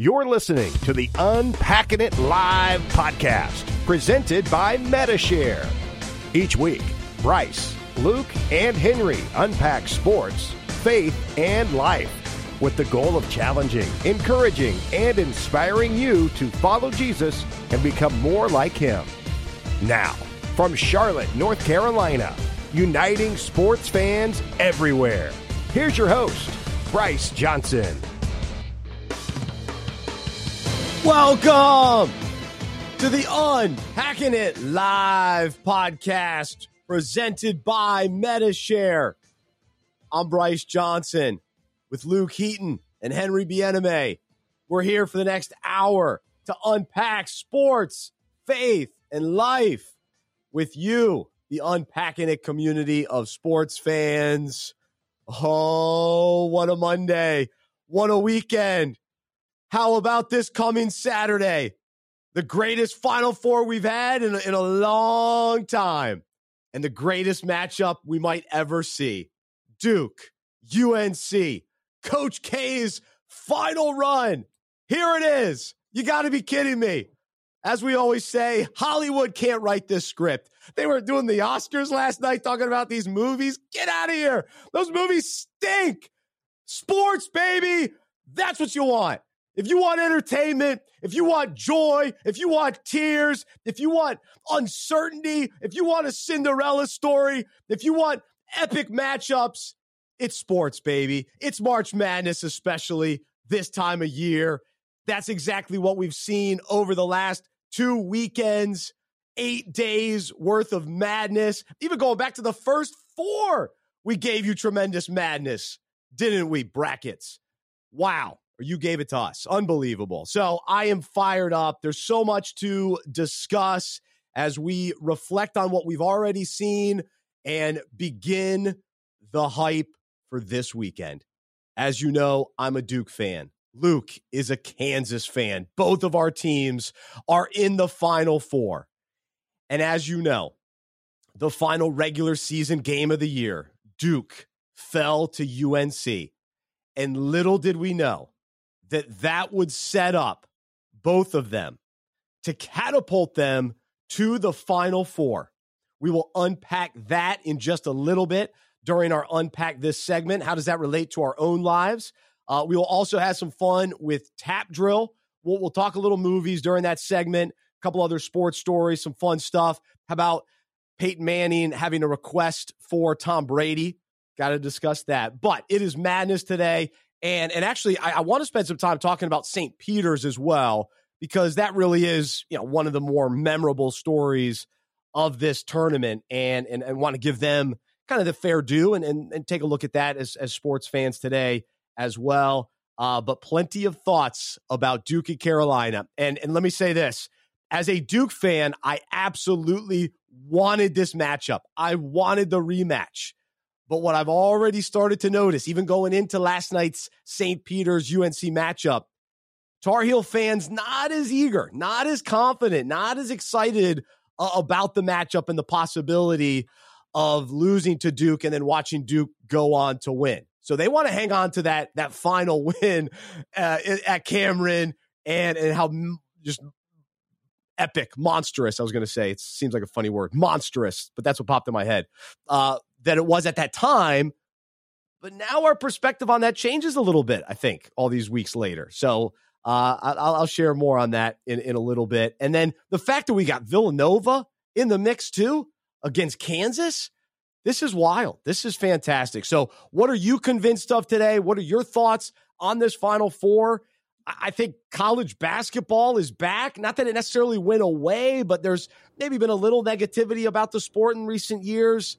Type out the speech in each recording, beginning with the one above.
You're listening to the Unpacking It Live podcast, presented by Medi-Share. Each week, Bryce, Luke, and Henry unpack sports, faith, and life with the goal of challenging, encouraging, and inspiring you to follow Jesus and become more like him. Now, from Charlotte, North Carolina, uniting sports fans everywhere, here's your host, Bryce Johnson. Welcome to the Unpacking It Live podcast presented by Medi-Share. I'm Bryce Johnson with Luke Heaton and Henry Bieneme. We're here for the next hour to unpack sports, faith, and life with you, the Unpacking It community of sports fans. Oh, what a Monday. What a weekend. How about this coming Saturday? The greatest Final Four we've had in a, in a long time, and the greatest matchup we might ever see Duke, UNC, Coach K's final run. Here it is. You got to be kidding me. As we always say, Hollywood can't write this script. They were doing the Oscars last night talking about these movies. Get out of here. Those movies stink. Sports, baby. That's what you want. If you want entertainment, if you want joy, if you want tears, if you want uncertainty, if you want a Cinderella story, if you want epic matchups, it's sports, baby. It's March Madness, especially this time of year. That's exactly what we've seen over the last two weekends, eight days worth of madness. Even going back to the first four, we gave you tremendous madness, didn't we? Brackets. Wow you gave it to us. Unbelievable. So I am fired up. There's so much to discuss as we reflect on what we've already seen and begin the hype for this weekend. As you know, I'm a Duke fan. Luke is a Kansas fan. Both of our teams are in the Final Four. And as you know, the final regular season game of the year, Duke fell to UNC. And little did we know that that would set up both of them to catapult them to the final four. We will unpack that in just a little bit during our unpack this segment. How does that relate to our own lives? Uh, we will also have some fun with tap drill. We'll, we'll talk a little movies during that segment, a couple other sports stories, some fun stuff. How about Peyton Manning having a request for Tom Brady? Got to discuss that. But it is madness today. And and actually, I, I want to spend some time talking about St. Peter's as well, because that really is, you know, one of the more memorable stories of this tournament and and, and want to give them kind of the fair due and, and, and take a look at that as, as sports fans today as well. Uh, but plenty of thoughts about Duke and Carolina. And and let me say this. As a Duke fan, I absolutely wanted this matchup. I wanted the rematch. But what I've already started to notice, even going into last night's St. Peter's UNC matchup, Tar Heel fans not as eager, not as confident, not as excited uh, about the matchup and the possibility of losing to Duke and then watching Duke go on to win. So they want to hang on to that that final win uh, at Cameron and and how just epic, monstrous. I was going to say it seems like a funny word, monstrous, but that's what popped in my head. Uh, that it was at that time. But now our perspective on that changes a little bit, I think, all these weeks later. So uh, I'll, I'll, share more on that in, in a little bit. And then the fact that we got Villanova in the mix too against Kansas, this is wild. This is fantastic. So, what are you convinced of today? What are your thoughts on this Final Four? I think college basketball is back. Not that it necessarily went away, but there's maybe been a little negativity about the sport in recent years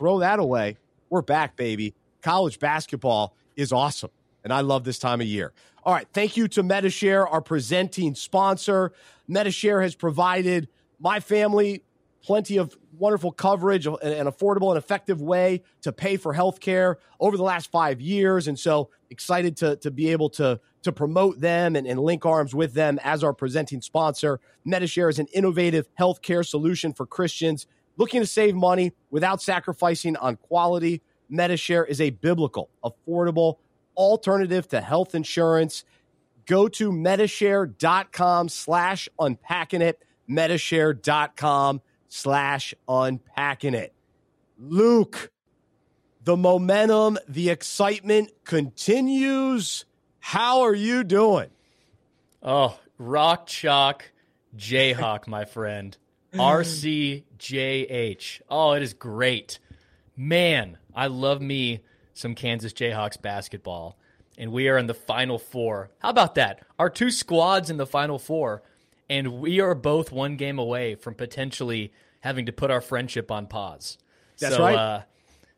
throw that away. We're back, baby. College basketball is awesome. And I love this time of year. All right. Thank you to Medi-Share, our presenting sponsor. Medi-Share has provided my family plenty of wonderful coverage, an affordable and effective way to pay for health care over the last five years. And so excited to, to be able to, to promote them and, and link arms with them as our presenting sponsor. Medi-Share is an innovative healthcare solution for Christians Looking to save money without sacrificing on quality, Medi-Share is a biblical, affordable alternative to health insurance. go to medishare.com slash unpacking it. Medishare.com slash unpacking it. Luke, the momentum, the excitement continues. How are you doing? Oh, rock chalk Jayhawk, my friend. RCJH. Oh, it is great. Man, I love me some Kansas Jayhawks basketball. And we are in the final four. How about that? Our two squads in the final four. And we are both one game away from potentially having to put our friendship on pause. That's so, right. Uh,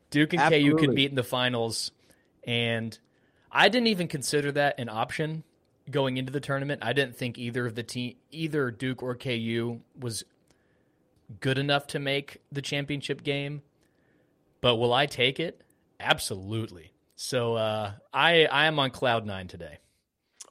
Duke and Absolutely. KU could meet in the finals. And I didn't even consider that an option going into the tournament. I didn't think either of the team, either Duke or KU, was good enough to make the championship game. But will I take it? Absolutely. So uh, I I am on cloud nine today.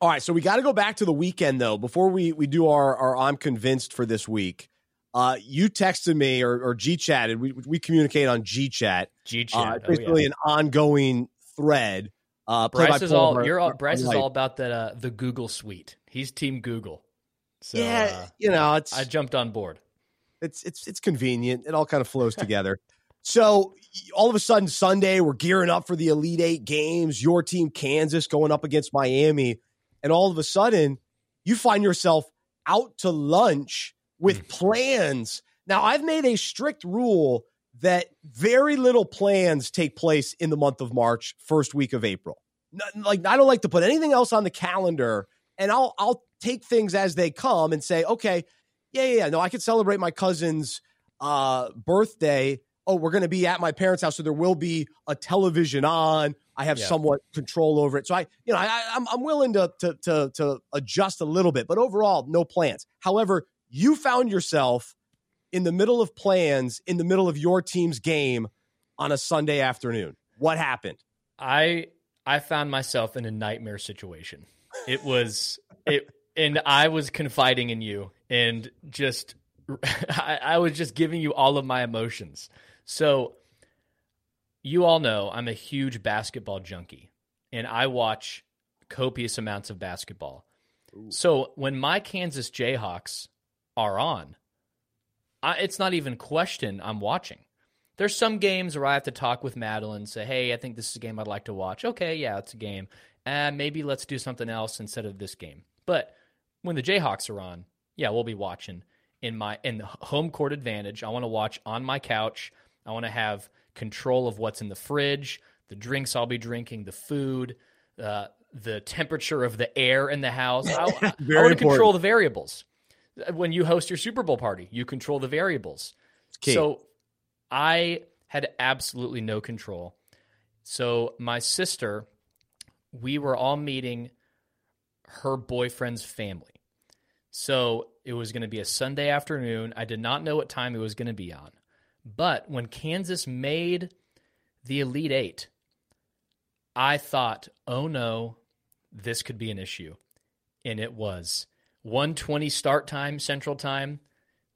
All right, so we got to go back to the weekend though before we we do our our I'm convinced for this week. Uh, you texted me or, or G chatted. We we communicate on G chat. G Uh, chat. it's basically an ongoing thread. Uh, Bryce is all you're all Bryce is all about that uh, the Google suite. He's team Google. So yeah, uh, you know, it's I jumped on board. It's it's it's convenient. It all kind of flows together. So all of a sudden Sunday we're gearing up for the Elite 8 games, your team Kansas going up against Miami, and all of a sudden you find yourself out to lunch with mm. plans. Now I've made a strict rule that very little plans take place in the month of March, first week of April. Like I don't like to put anything else on the calendar and I'll I'll take things as they come and say, okay, yeah, yeah, yeah. No, I could celebrate my cousin's uh, birthday. Oh, we're going to be at my parents' house, so there will be a television on. I have Yeah. somewhat control over it, so I, you know, I, I- I'm I'm willing to to to to adjust a little bit, but overall, no plans. However, you found yourself in the middle of plans in the middle of your team's game on a Sunday afternoon. What happened? I I found myself in a nightmare situation. It was it and I was confiding in you and just I, I was just giving you all of my emotions. So you all know I'm a huge basketball junkie and I watch copious amounts of basketball. So when my Kansas Jayhawks are on, I, it's not even question I'm watching. There's some games where I have to talk with Madeline, say, "Hey, I think this is a game I'd like to watch." Okay, yeah, it's a game. And maybe let's do something else instead of this game. But when the Jayhawks are on, yeah, we'll be watching in my in the home court advantage. I want to watch on my couch. I want to have control of what's in the fridge, the drinks I'll be drinking, the food, uh, the temperature of the air in the house. I, I, want to control the variables. When you host your Super Bowl party, you control the variables. So I had absolutely no control. So my sister, we were all meeting her boyfriend's family. So it was going to be a Sunday afternoon. I did not know what time it was going to be on. But when Kansas made the Elite Eight, I thought, oh no, this could be an issue. And it was 120 start time, Central Time,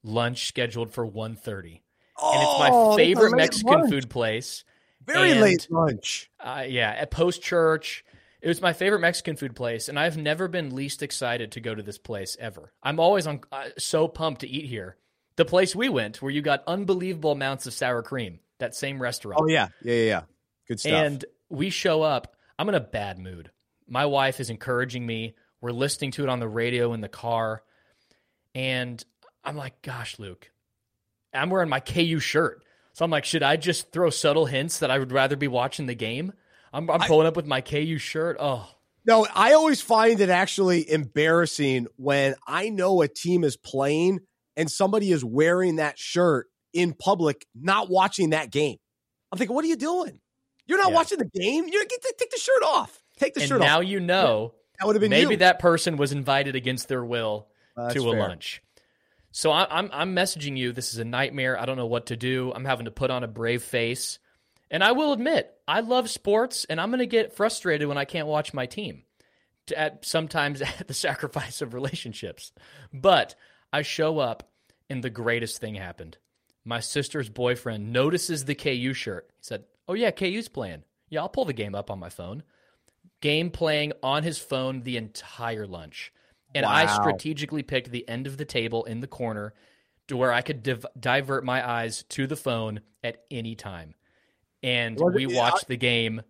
lunch scheduled for 130 and it's my Oh, favorite Mexican lunch. food place. Very and- late lunch. Uh, yeah, at Post Church. It was my favorite Mexican food place, and I've never been least excited to go to this place ever. I'm always on uh, so pumped to eat here. The place we went, where you got unbelievable amounts of sour cream, that same restaurant. Oh yeah, yeah, yeah, yeah. Good stuff. And we show up. I'm in a bad mood. My wife is encouraging me. We're listening to it on the radio in the car. And I'm like, gosh, Luke, I'm wearing my KU shirt. So I'm like, should I just throw subtle hints that I would rather be watching the game? I'm, I'm pulling up with my KU shirt. Oh, No, I always find it actually embarrassing when I know a team is playing and somebody is wearing that shirt in public, not watching that game. I'm thinking, what are you doing? You're not Yeah. watching the game. You get to take the shirt off. Take the and shirt now off. Now you know That would have been maybe you. that person was invited against their will That's to a fair. lunch. So I, I'm I'm messaging you. This is a nightmare. I don't know what to do. I'm having to put on a brave face, and I will admit I love sports, and I'm going to get frustrated when I can't watch my team. At sometimes at the sacrifice of relationships, but I show up, and the greatest thing happened. My sister's boyfriend notices the KU shirt. He said, "Oh yeah, KU's playing. Yeah, I'll pull the game up on my phone." game playing on his phone the entire lunch. And Wow. I strategically picked the end of the table in the corner to where I could div- divert my eyes to the phone at any time. And we watched the game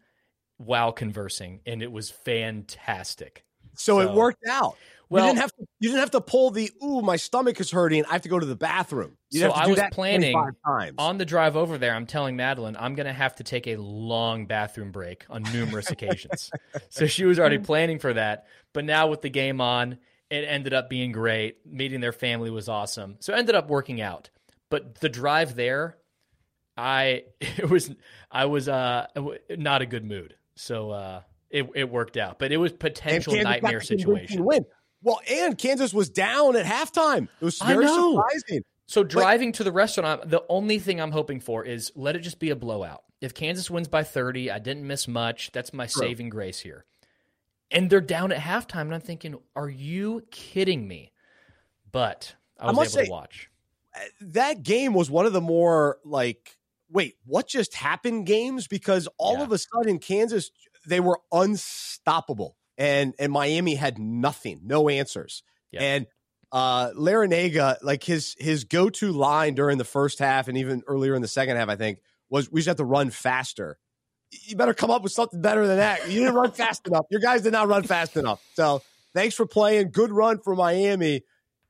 while conversing, and it was fantastic. So, it worked out. Well- you didn't have to. You didn't have to pull the "ooh, my stomach is hurting. I have to go to the bathroom." You So I was that planning 25 times. On the drive over there, I'm telling Madeline I'm going to have to take a long bathroom break on numerous occasions. So she was already planning for that. But now with the game on, it ended up being great. Meeting their family was awesome. So it ended up working out. But the drive there, I it was I was uh not a good mood. So uh it it worked out. But it was potential nightmare situation. Win. Well, and Kansas was down at halftime. It was very surprising. So driving to the restaurant, the only thing I'm hoping for is let it just be a blowout. If Kansas wins by 30, I didn't miss much. That's my True. saving grace here. And they're down at halftime, and I'm thinking, are you kidding me? But I I was must able say- to watch. that game was one of the more like, wait, what just happened games? Because all Yeah. of a sudden, Kansas they were unstoppable, and and Miami had nothing, no answers. Yeah. And uh Larrañaga, like his his go to line during the first half and even earlier in the second half, I think was we just have to run faster. You better come up with something better than that. You didn't run fast enough. Your guys did not run fast enough. So thanks for playing. Good run for Miami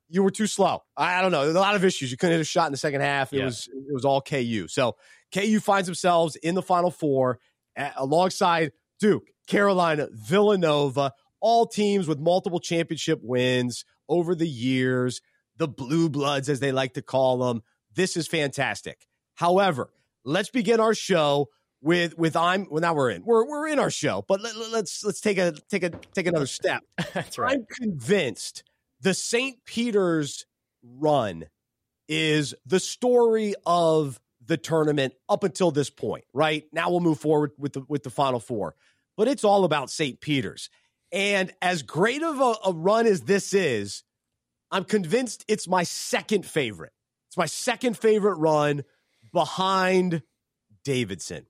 you were too slow. I, I don't know. There's a lot of issues. You couldn't hit a shot in the second half. It Yeah. was it was all KU. So KU finds themselves in the Final Four a- alongside Duke, Carolina, Villanova, all teams with multiple championship wins over the years. The Blue Bloods, as they like to call them. This is fantastic. However, let's begin our show with with I'm well now we're in we're we're in our show, but let, let- let's let's take a take a take another step. That's right. I'm convinced the St. Peter's run is the story of the tournament up until this point, right? Now we'll move forward with the with the final four. But it's all about St. Peter's. And as great of a, a run as this is, I'm convinced it's my second favorite. It's my second favorite run behind Davidson.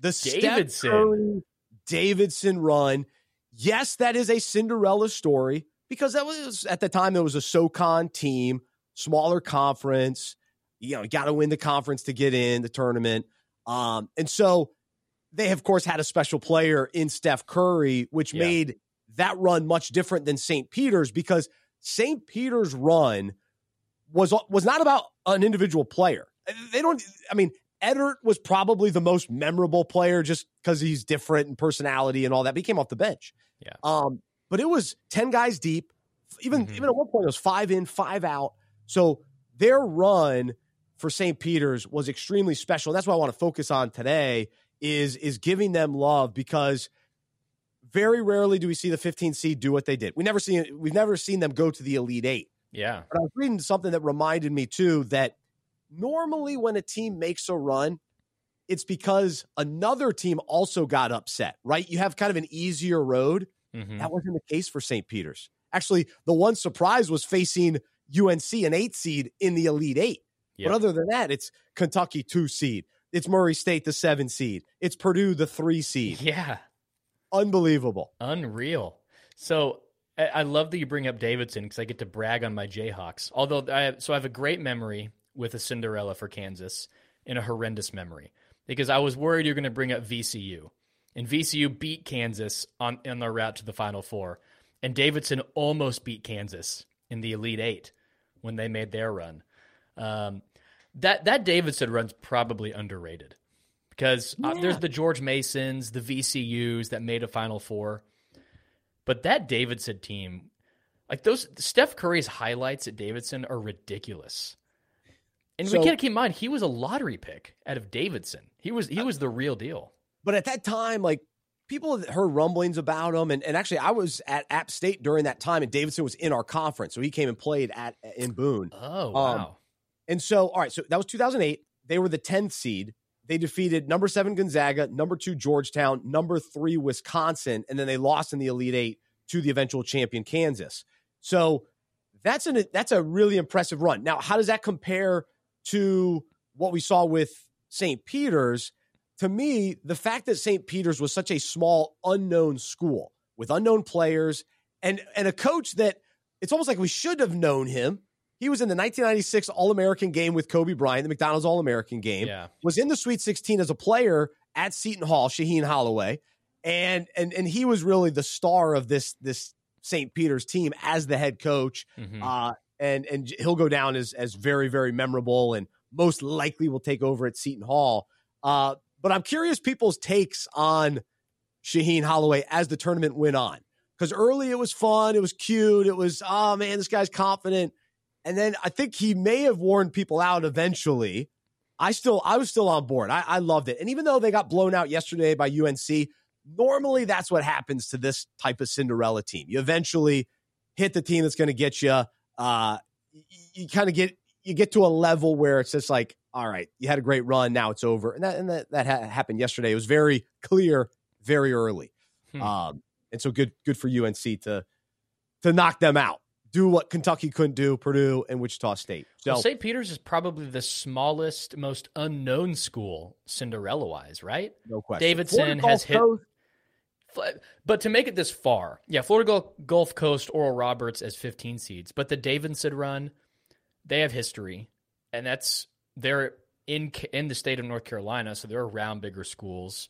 The Davidson. Curry Davidson run. Yes, that is a Cinderella story because that was at the time there was a SoCon team, smaller conference. You know, you got to win the conference to get in the tournament. Um, and so they, of course, had a special player in Steph Curry, which Yeah. made that run much different than St. Peter's because St. Peter's run was was not about an individual player. They don't. I mean, Edert was probably the most memorable player just because he's different in personality and all that. But he came off the bench. Yeah. Um, but it was ten guys deep. Even Mhm. even at one point it was five in, five out. So their run for St. Peter's was extremely special. And that's what I want to focus on today is is giving them love because very rarely do we see the 15 seed do what they did. We never see we've never seen them go to the Elite Eight. Yeah. But I was reading something that reminded me too that normally when a team makes a run, it's because another team also got upset, right? You have kind of an easier road. Mhm. That wasn't the case for St. Peter's. Actually, the one surprise was facing UNC, an eight seed in the Elite Eight. Yep. But other than that, it's Kentucky two seed. It's Murray State the seven seed. It's Purdue the three seed. Yeah. Unbelievable. Unreal. So I love that you bring up Davidson because I get to brag on my Jayhawks. Although I so I have a great memory with a Cinderella for Kansas and a horrendous memory because I was worried you're going to bring up VCU, and VCU beat Kansas on on their route to the Final Four, and Davidson almost beat Kansas in the Elite Eight when they made their run. Um, that that Davidson run's probably underrated because uh, there's the George Masons, the VCU's that made a Final Four, but that Davidson team, like those Steph Curry's highlights at Davidson are ridiculous. And So- we gotta keep in mind he was a lottery pick out of Davidson. He was he was the real deal. But at that time, like people heard rumblings about him, and, and actually, I was at App State during that time, and Davidson was in our conference, so he came and played at in Boone. Oh Um, wow. And so, all right, so that was 2008. They were the 10th seed. They defeated number seven Gonzaga, number two Georgetown, number three Wisconsin, and then they lost in the Elite Eight to the eventual champion Kansas. So that's an that's a really impressive run. Now, how does that compare to what we saw with St. Peter's? To me, the fact that St. Peter's was such a small, unknown school with unknown players and and a coach that it's almost like we should have known him. He was in the 1996 All American game with Kobe Bryant, the McDonald's All American game. Yeah. Was in the Sweet 16 as a player at Seton Hall, Shaheen Holloway, and and and he was really the star of this this St. Peter's team as the head coach. Mhm. Uh, and and he'll go down as as very very memorable and most likely will take over at Seton Hall. Uh, but I'm curious people's takes on Shaheen Holloway as the tournament went on. Because early it was fun, it was cute, it was, oh man, this guy's confident. And then I think he may have worn people out eventually. I still, I was still on board. I, I loved it. And even though they got blown out yesterday by UNC, normally that's what happens to this type of Cinderella team. You eventually hit the team that's going to get you. Uh, you, you kind of get you get to a level where it's just like, all right, you had a great run, now it's over, and that and that, that ha- happened yesterday. It was very clear, very early, Hmm. um, and so good good for UNC to to knock them out, do what Kentucky couldn't do, Purdue and Wichita State. So Well, St. Peter's is probably the smallest, most unknown school, Cinderella wise, right? no question. Davidson Florida has Gulf hit- Coast, But to make it this far, yeah, Florida Gulf, Gulf Coast, Oral Roberts as 15 seeds. But the Davidson run, they have history, and that's they're in in the state of North Carolina, so they're around bigger schools.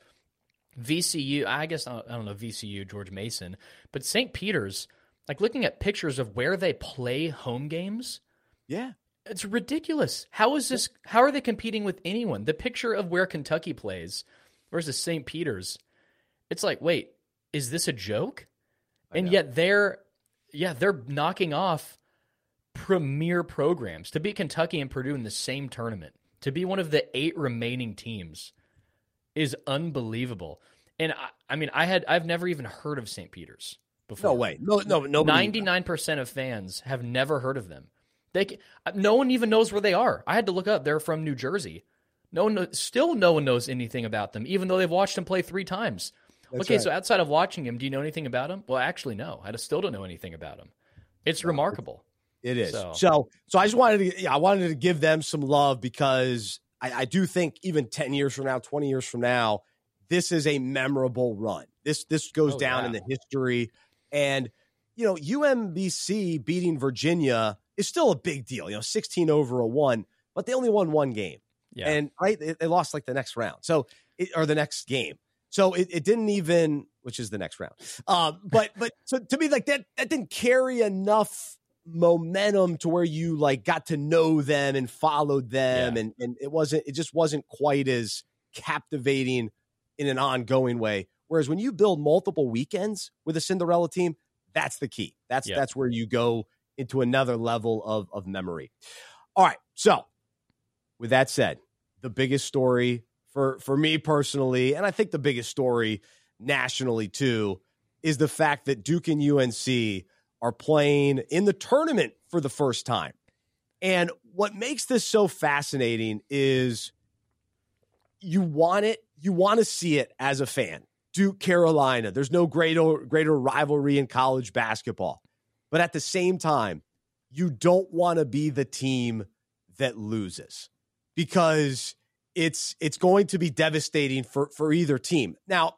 VCU, I guess I don't know VCU, George Mason, but St. Peter's, like looking at pictures of where they play home games, yeah, it's ridiculous. How is this? How are they competing with anyone? The picture of where Kentucky plays versus St. Peter's, it's like, wait, is this a joke? I And know. yet they're, yeah, they're knocking off premier programs to beat Kentucky and Purdue in the same tournament. To be one of the eight remaining teams is unbelievable. And I, I mean, I had I've never even heard of St. Peter's before. no way, no, no, no. Ninety nine percent of fans have never heard of them. They ca- uh, no one even knows where they are. I had to look up. They're from New Jersey. No one, still no one knows anything about them, even though they've watched them play three times. That's okay, right. so outside of watching him, do you know anything about him? Well, actually, no. I still don't know anything about him. It's remarkable. It is. So, So- so, I just wanted to, yeah, I wanted to give them some love because I, I do think even 10 years from now, 20 years from now, this is a memorable run. This, this goes Oh, down in the history. And, you know, UMBC beating Virginia is still a big deal, you know, 16 over a one, but they only won one game. Yeah. And right, they, they lost like the next round. So, it, or the next game. So it, it didn't even, which is the next round. Um, but but so to me, like that that didn't carry enough momentum to where you like got to know them and followed them, Yeah. and and it wasn't it just wasn't quite as captivating in an ongoing way. Whereas when you build multiple weekends with a Cinderella team, that's the key. That's Yeah. that's where you go into another level of of memory. All right, so with that said, the biggest story for for me personally, and I think the biggest story nationally too, is the fact that Duke and UNC are playing in the tournament for the first time. And what makes this so fascinating is you want it, you want to see it as a fan. Duke Carolina, there's no greater greater rivalry in college basketball. But at the same time, you don't want to be the team that loses because it's it's going to be devastating for for either team. Now,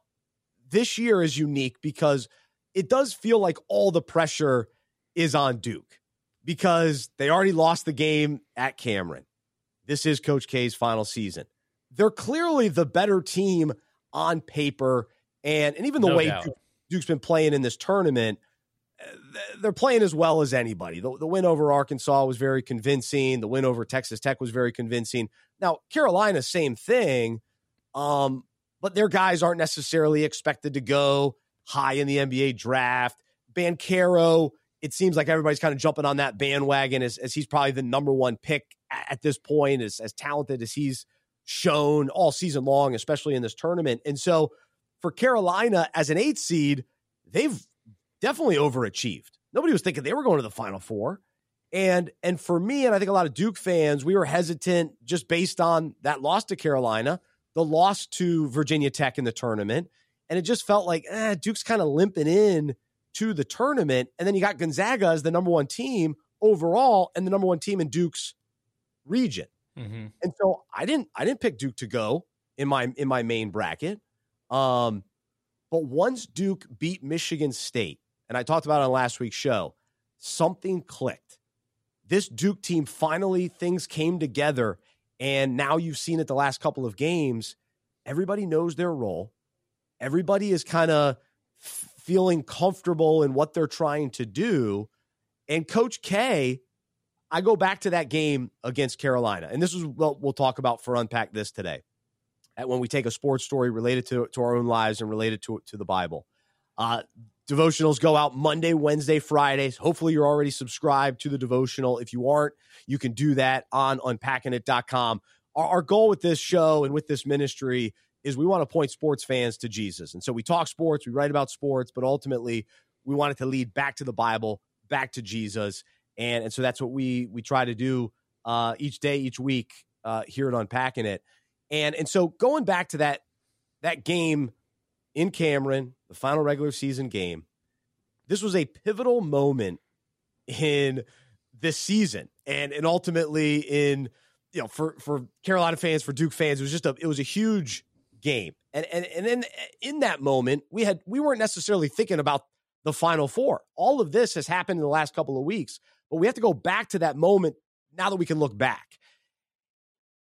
this year is unique because it does feel like all the pressure is on Duke because they already lost the game at Cameron. This is Coach K's final season. They're clearly the better team on paper, and and even the No way doubt. Duke's been playing in this tournament, uh, they're playing as well as anybody. The, the win over Arkansas was very convincing. The win over Texas Tech was very convincing. Now Carolina, same thing, um, but their guys aren't necessarily expected to go high in the NBA draft. Banchero, it seems like everybody's kind of jumping on that bandwagon as, as he's probably the number one pick at, this point, as, as talented as he's shown all season long, especially in this tournament. And so for Carolina as an eight seed, they've definitely overachieved. Nobody was thinking they were going to the final four. And and for me, and I think a lot of Duke fans, we were hesitant just based on that loss to Carolina, the loss to Virginia Tech in the tournament. And it just felt like eh, Duke's kind of limping in to the tournament. And then you got Gonzaga as the number one team overall and the number one team in Duke's region. hmm And so I didn't I didn't pick Duke to go in my in my main bracket. Um, but once Duke beat Michigan State, and I talked about it on last week's show, something clicked. This Duke team finally things came together, and now you've seen it the last couple of games. Everybody knows their role. Everybody is kind of f- feeling comfortable in what they're trying to do. And Coach K, I go back to that game against Carolina, and this is what we'll talk about for unpack this today. At when we take a sports story related to, to our own lives and related to to the Bible. Uh, devotionals go out Monday, Wednesday, Fridays. Hopefully, you're already subscribed to the devotional. If you aren't, you can do that on unpackingit.com. Our, our goal with this show and with this ministry is we want to point sports fans to Jesus. And so we talk sports, we write about sports, but ultimately we want it to lead back to the Bible, back to Jesus. And, and so that's what we we try to do uh, each day, each week uh, here at Unpacking It. And and so going back to that that game in Cameron, the final regular season game, this was a pivotal moment in this season and and ultimately in you know for for Carolina fans, for Duke fans, it was just a it was a huge game. And and and then in that moment, we had we weren't necessarily thinking about the final four. All of this has happened in the last couple of weeks, but we have to go back to that moment now that we can look back.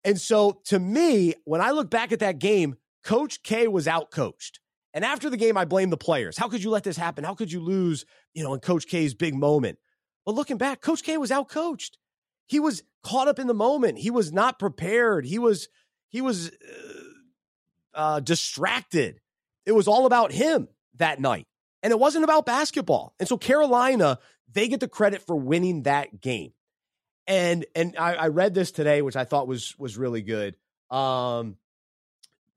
And so to me, when I look back at that game, Coach K was outcoached. And after the game, I blame the players. How could you let this happen? How could you lose, you know, in Coach K's big moment? But looking back, Coach K was outcoached. He was caught up in the moment. He was not prepared. He was he was uh, uh, distracted. It was all about him that night, and it wasn't about basketball. And so Carolina, they get the credit for winning that game. And and I, I read this today, which I thought was was really good. Um,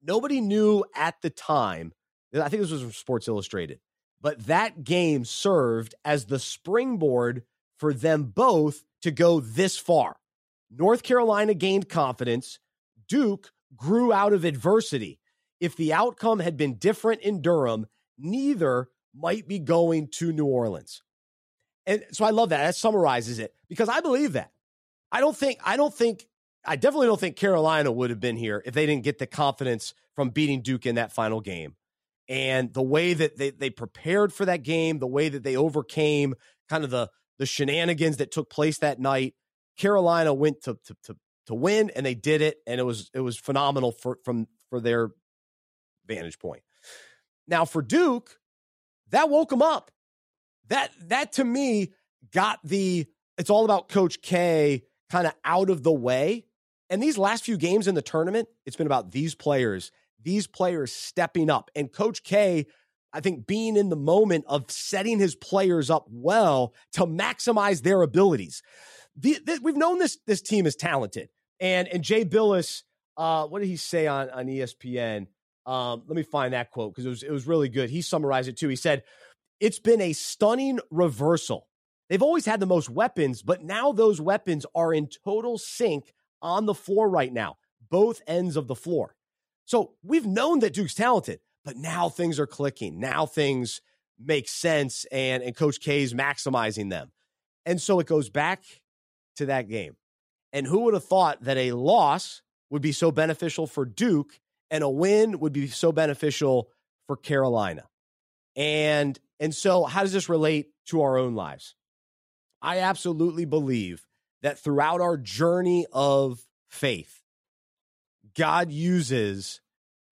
nobody knew at the time. I think this was from Sports Illustrated, but that game served as the springboard for them both to go this far. North Carolina gained confidence. Duke grew out of adversity. If the outcome had been different in Durham, neither might be going to New Orleans. And so I love that. That summarizes it because I believe that. I don't think, I don't think, I definitely don't think Carolina would have been here if they didn't get the confidence from beating Duke in that final game. And the way that they, they prepared for that game, the way that they overcame kind of the, the shenanigans that took place that night, Carolina went to, to, to, to win and they did it. And it was, it was phenomenal for, from, for their vantage point. Now for Duke, that woke him up. That that to me got the it's all about Coach K kind of out of the way. And these last few games in the tournament, it's been about these players, these players stepping up. And Coach K, I think being in the moment of setting his players up well to maximize their abilities. The, the, we've known this this team is talented. And and Jay Bilas, uh, what did he say on on ESPN? Um, let me find that quote because it was it was really good. He summarized it too. He said, "It's been a stunning reversal. They've always had the most weapons, but now those weapons are in total sync on the floor right now, both ends of the floor. So we've known that Duke's talented, but now things are clicking. Now things make sense, and and Coach K is maximizing them. And so it goes back to that game. And who would have thought that a loss would be so beneficial for Duke and a win would be so beneficial for Carolina. And and so how does this relate to our own lives? I absolutely believe that throughout our journey of faith, God uses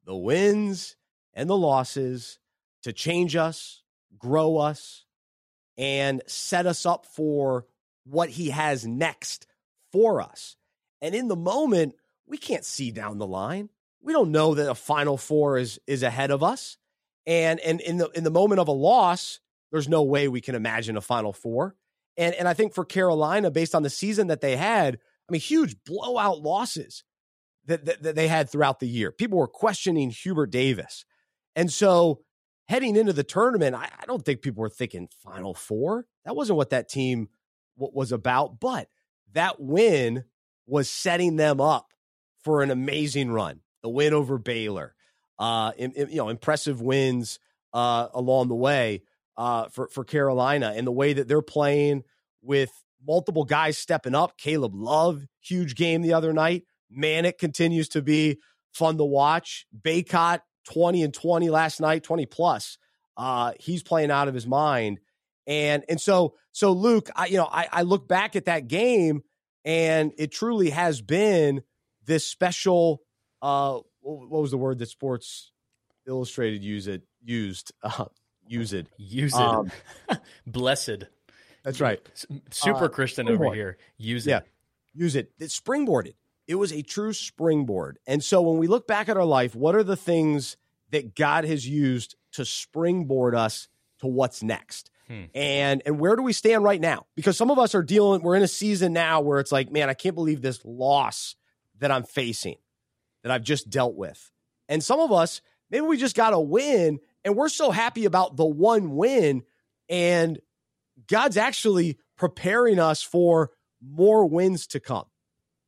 the wins and the losses to change us, grow us, and set us up for what he has next for us. And in the moment, we can't see down the line we don't know that a final four is is ahead of us. And and in the in the moment of a loss, there's no way we can imagine a final four. And and I think for Carolina, based on the season that they had, I mean, huge blowout losses that, that, that they had throughout the year. People were questioning Hubert Davis. And so heading into the tournament, I, I don't think people were thinking final four. That wasn't what that team w- was about. But that win was setting them up for an amazing run the win over Baylor, uh, in, in, you know, impressive wins uh, along the way uh, for for Carolina, and the way that they're playing with multiple guys stepping up. Caleb Love, huge game the other night. Manek continues to be fun to watch. Bacot, 20 and 20 last night, 20 plus. Uh, he's playing out of his mind. And and so so Luke, I you know, I, I look back at that game and it truly has been this special uh what was the word that sports illustrated use it used? Uh, use it. Use it. Um, blessed. That's right. Super uh, christian over here. Use it. Yeah use it. It springboarded. It was a true springboard. And so when we look back at our life what are the things that god has used to springboard us to what's next? Hmm. And and where do we stand right now? Because some of us are dealing, we're in a season now where it's like, man, I can't believe this loss that I'm facing, that I've just dealt with. And some of us, maybe we just got a win and we're so happy about the one win. And God's actually preparing us for more wins to come.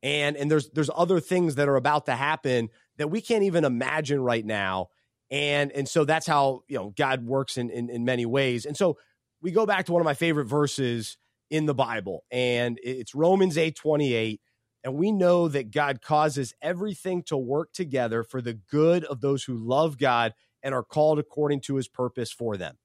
And and there's there's other things that are about to happen that we can't even imagine right now. And and so that's how you know God works in, in in many ways. And so we go back to one of my favorite verses in the Bible, and it's Romans 8 28. And we know that God causes everything to work together for the good of those who love God and are called according to his purpose for them.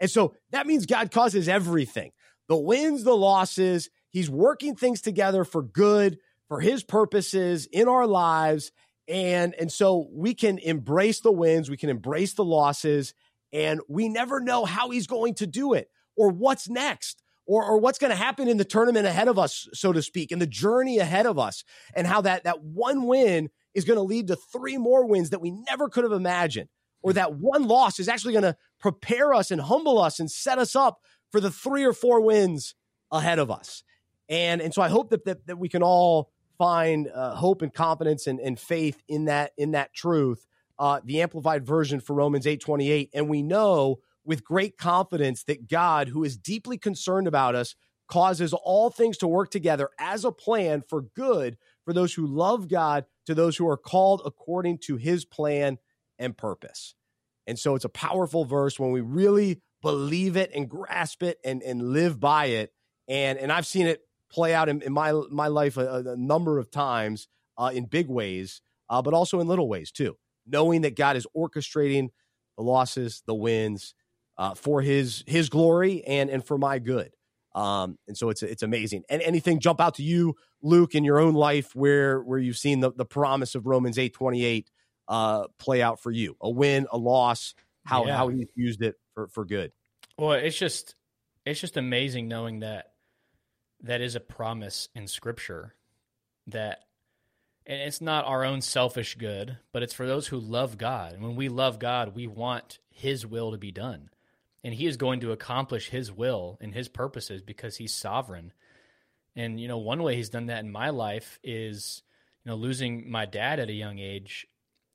And so that means God causes everything the wins, the losses. He's working things together for good, for his purposes in our lives. And, and so we can embrace the wins, we can embrace the losses, and we never know how he's going to do it or what's next or, or what's going to happen in the tournament ahead of us, so to speak, and the journey ahead of us, and how that, that one win is going to lead to three more wins that we never could have imagined, or that one loss is actually going to prepare us and humble us and set us up for the three or four wins ahead of us. And, and so I hope that, that, that we can all find uh, hope and confidence and, and faith in that in that truth. Uh, the amplified version for Romans eight twenty eight, and we know with great confidence that God, who is deeply concerned about us, causes all things to work together as a plan for good for those who love God, to those who are called according to his plan and purpose. And so it's a powerful verse when we really believe it and grasp it and, and live by it. And, and I've seen it play out in, in my, my life a, a number of times uh, in big ways, uh, but also in little ways too. Knowing that God is orchestrating the losses, the wins, uh, for his his glory and and for my good. Um, and so it's it's amazing. And anything jump out to you, Luke, in your own life where where you've seen the, the promise of Romans eight twenty eight uh, play out for you? A win, a loss, how yeah. how he's used it for for good. Well, it's just it's just amazing knowing that that is a promise in Scripture that and it's not our own selfish good, but it's for those who love God. And when we love God, we want His will to be done and he is going to accomplish his will and his purposes because he's sovereign. And you know, one way he's done that in my life is, you know, losing my dad at a young age.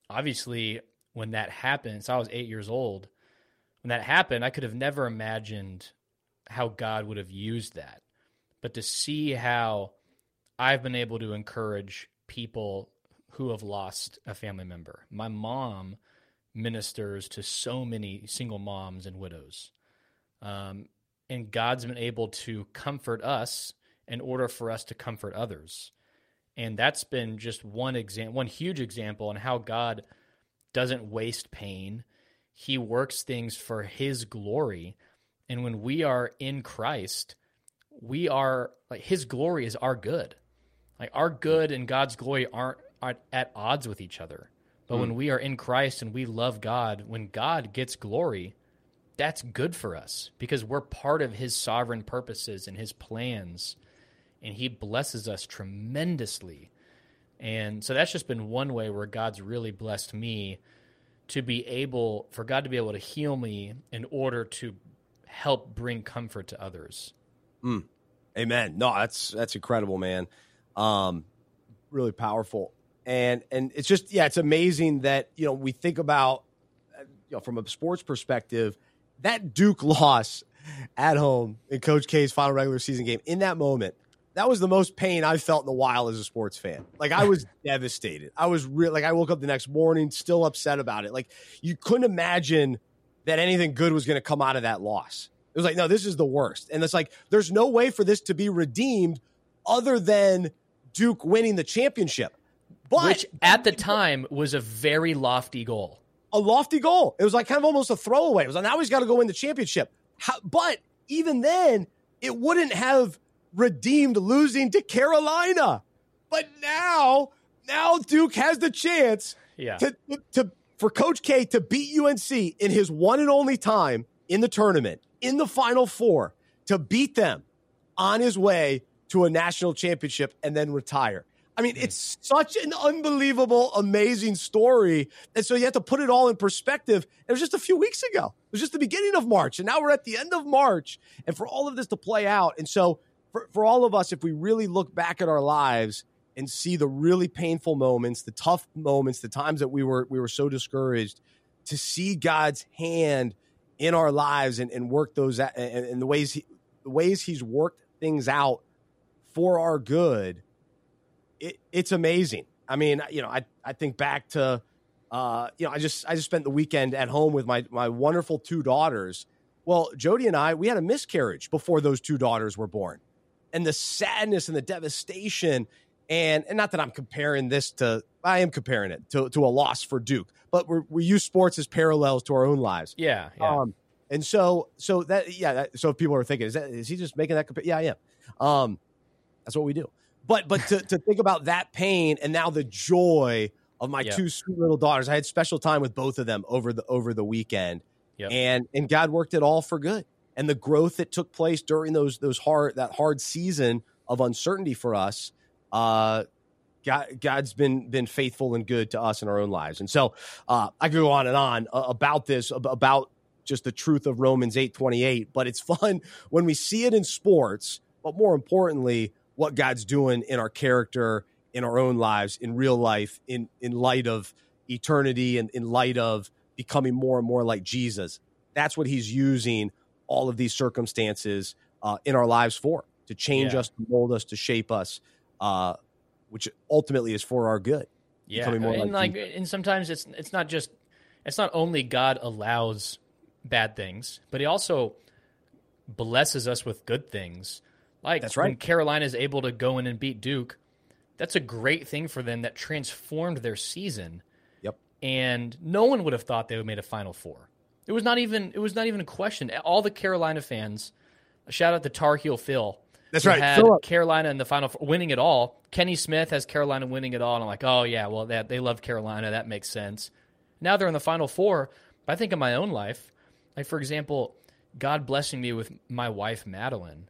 Obviously, when that happened, so I was 8 years old. When that happened, I could have never imagined how God would have used that. But to see how I've been able to encourage people who have lost a family member. My mom ministers to so many single moms and widows. Um, and God's been able to comfort us in order for us to comfort others. And that's been just one example, one huge example on how God doesn't waste pain. He works things for his glory. And when we are in Christ, we are like his glory is our good. Like our good and God's glory aren't, aren't at odds with each other. But mm. when hmm. we are in Christ and we love God, when God gets glory, that's good for us because we're part of his sovereign purposes and his plans. And he blesses us tremendously. And so that's just been one way where God's really blessed me to be able, for God to be able to heal me in order to help bring comfort to others. Mm. Amen. No, that's that's incredible, man. Um, really powerful and and it's just yeah, it's amazing that you know we think about uh, you know from a sports perspective that Duke loss at home in Coach K's final regular season game in that moment. That was the most pain I've felt in a while as a sports fan. Like I was devastated. I was real. Like I woke up the next morning still upset about it. Like you couldn't imagine that anything good was going to come out of that loss. It was like, no, this is the worst. And it's like, there's no way for this to be redeemed other than Duke winning the championship But Which at the time was a very lofty goal. a lofty goal. It was like kind of almost a throwaway. It was like now he's got to go win the championship. How, but even then, it wouldn't have redeemed losing to Carolina. But now, now Duke has the chance Yeah. to, to for Coach K to beat UNC in his one and only time in the tournament, in the Final Four, to beat them on his way to a national championship and then retire. I mean, it's such an unbelievable, amazing story. And so you have to put it all in perspective. It was just a few weeks ago. It was just the beginning of March. And now we're at the end of March. And for all of this to play out. And so for, for all of us, if we really look back at our lives and see the really painful moments, the tough moments, the times that we were we were so discouraged, to see God's hand in our lives and, and work those and, and the ways he, the ways He's worked things out for our good, it, it's amazing. I mean, you know, I I think back to, uh, you know, I just I just spent the weekend at home with my my wonderful two daughters. Well, Jody and I, we had a miscarriage before those two daughters were born, and the sadness and the devastation, and and not that I'm comparing this to, I am comparing it to to a loss for Duke, but we're, we use sports as parallels to our own lives. Yeah. Yeah. Um, and so, so that, yeah. That, so if people are thinking, is that, is he just making that? Compa-? Yeah, I am. Um, that's what we do. But, but to, to think about that pain and now the joy of my Yeah. two sweet little daughters, I had special time with both of them over the, over the weekend Yep. and, and God worked it all for good. And the growth that took place during those, those hard, that hard season of uncertainty for us, uh, God, God's been been faithful and good to us in our own lives, and so uh, I could go on and on uh, about this about just the truth of Romans eight twenty eight. But it's fun when we see it in sports, but more importantly, what God's doing in our character, in our own lives, in real life, in in light of eternity, and in light of becoming more and more like Jesus. That's what He's using all of these circumstances uh, in our lives for to change Yeah. us, to mold us, to shape us. Uh, which ultimately is for our good. Yeah, more and like like, and sometimes it's it's not just it's not only God allows bad things, but He also blesses us with good things. Like That's when. Carolina is able to go in and beat Duke, that's a great thing for them that transformed their season. Yep. And no one would have thought they would have made a Final Four. It was not even it was not even a question. All the Carolina fans, shout out to Tar Heel Phil. That's right, Had. Carolina in the final Four, winning it all. Kenny Smith has Carolina winning it all, and I'm like, oh yeah, well that they love Carolina, that makes sense. Now they're in the final four. But I think in my own life, like for example, God blessing me with my wife Madeline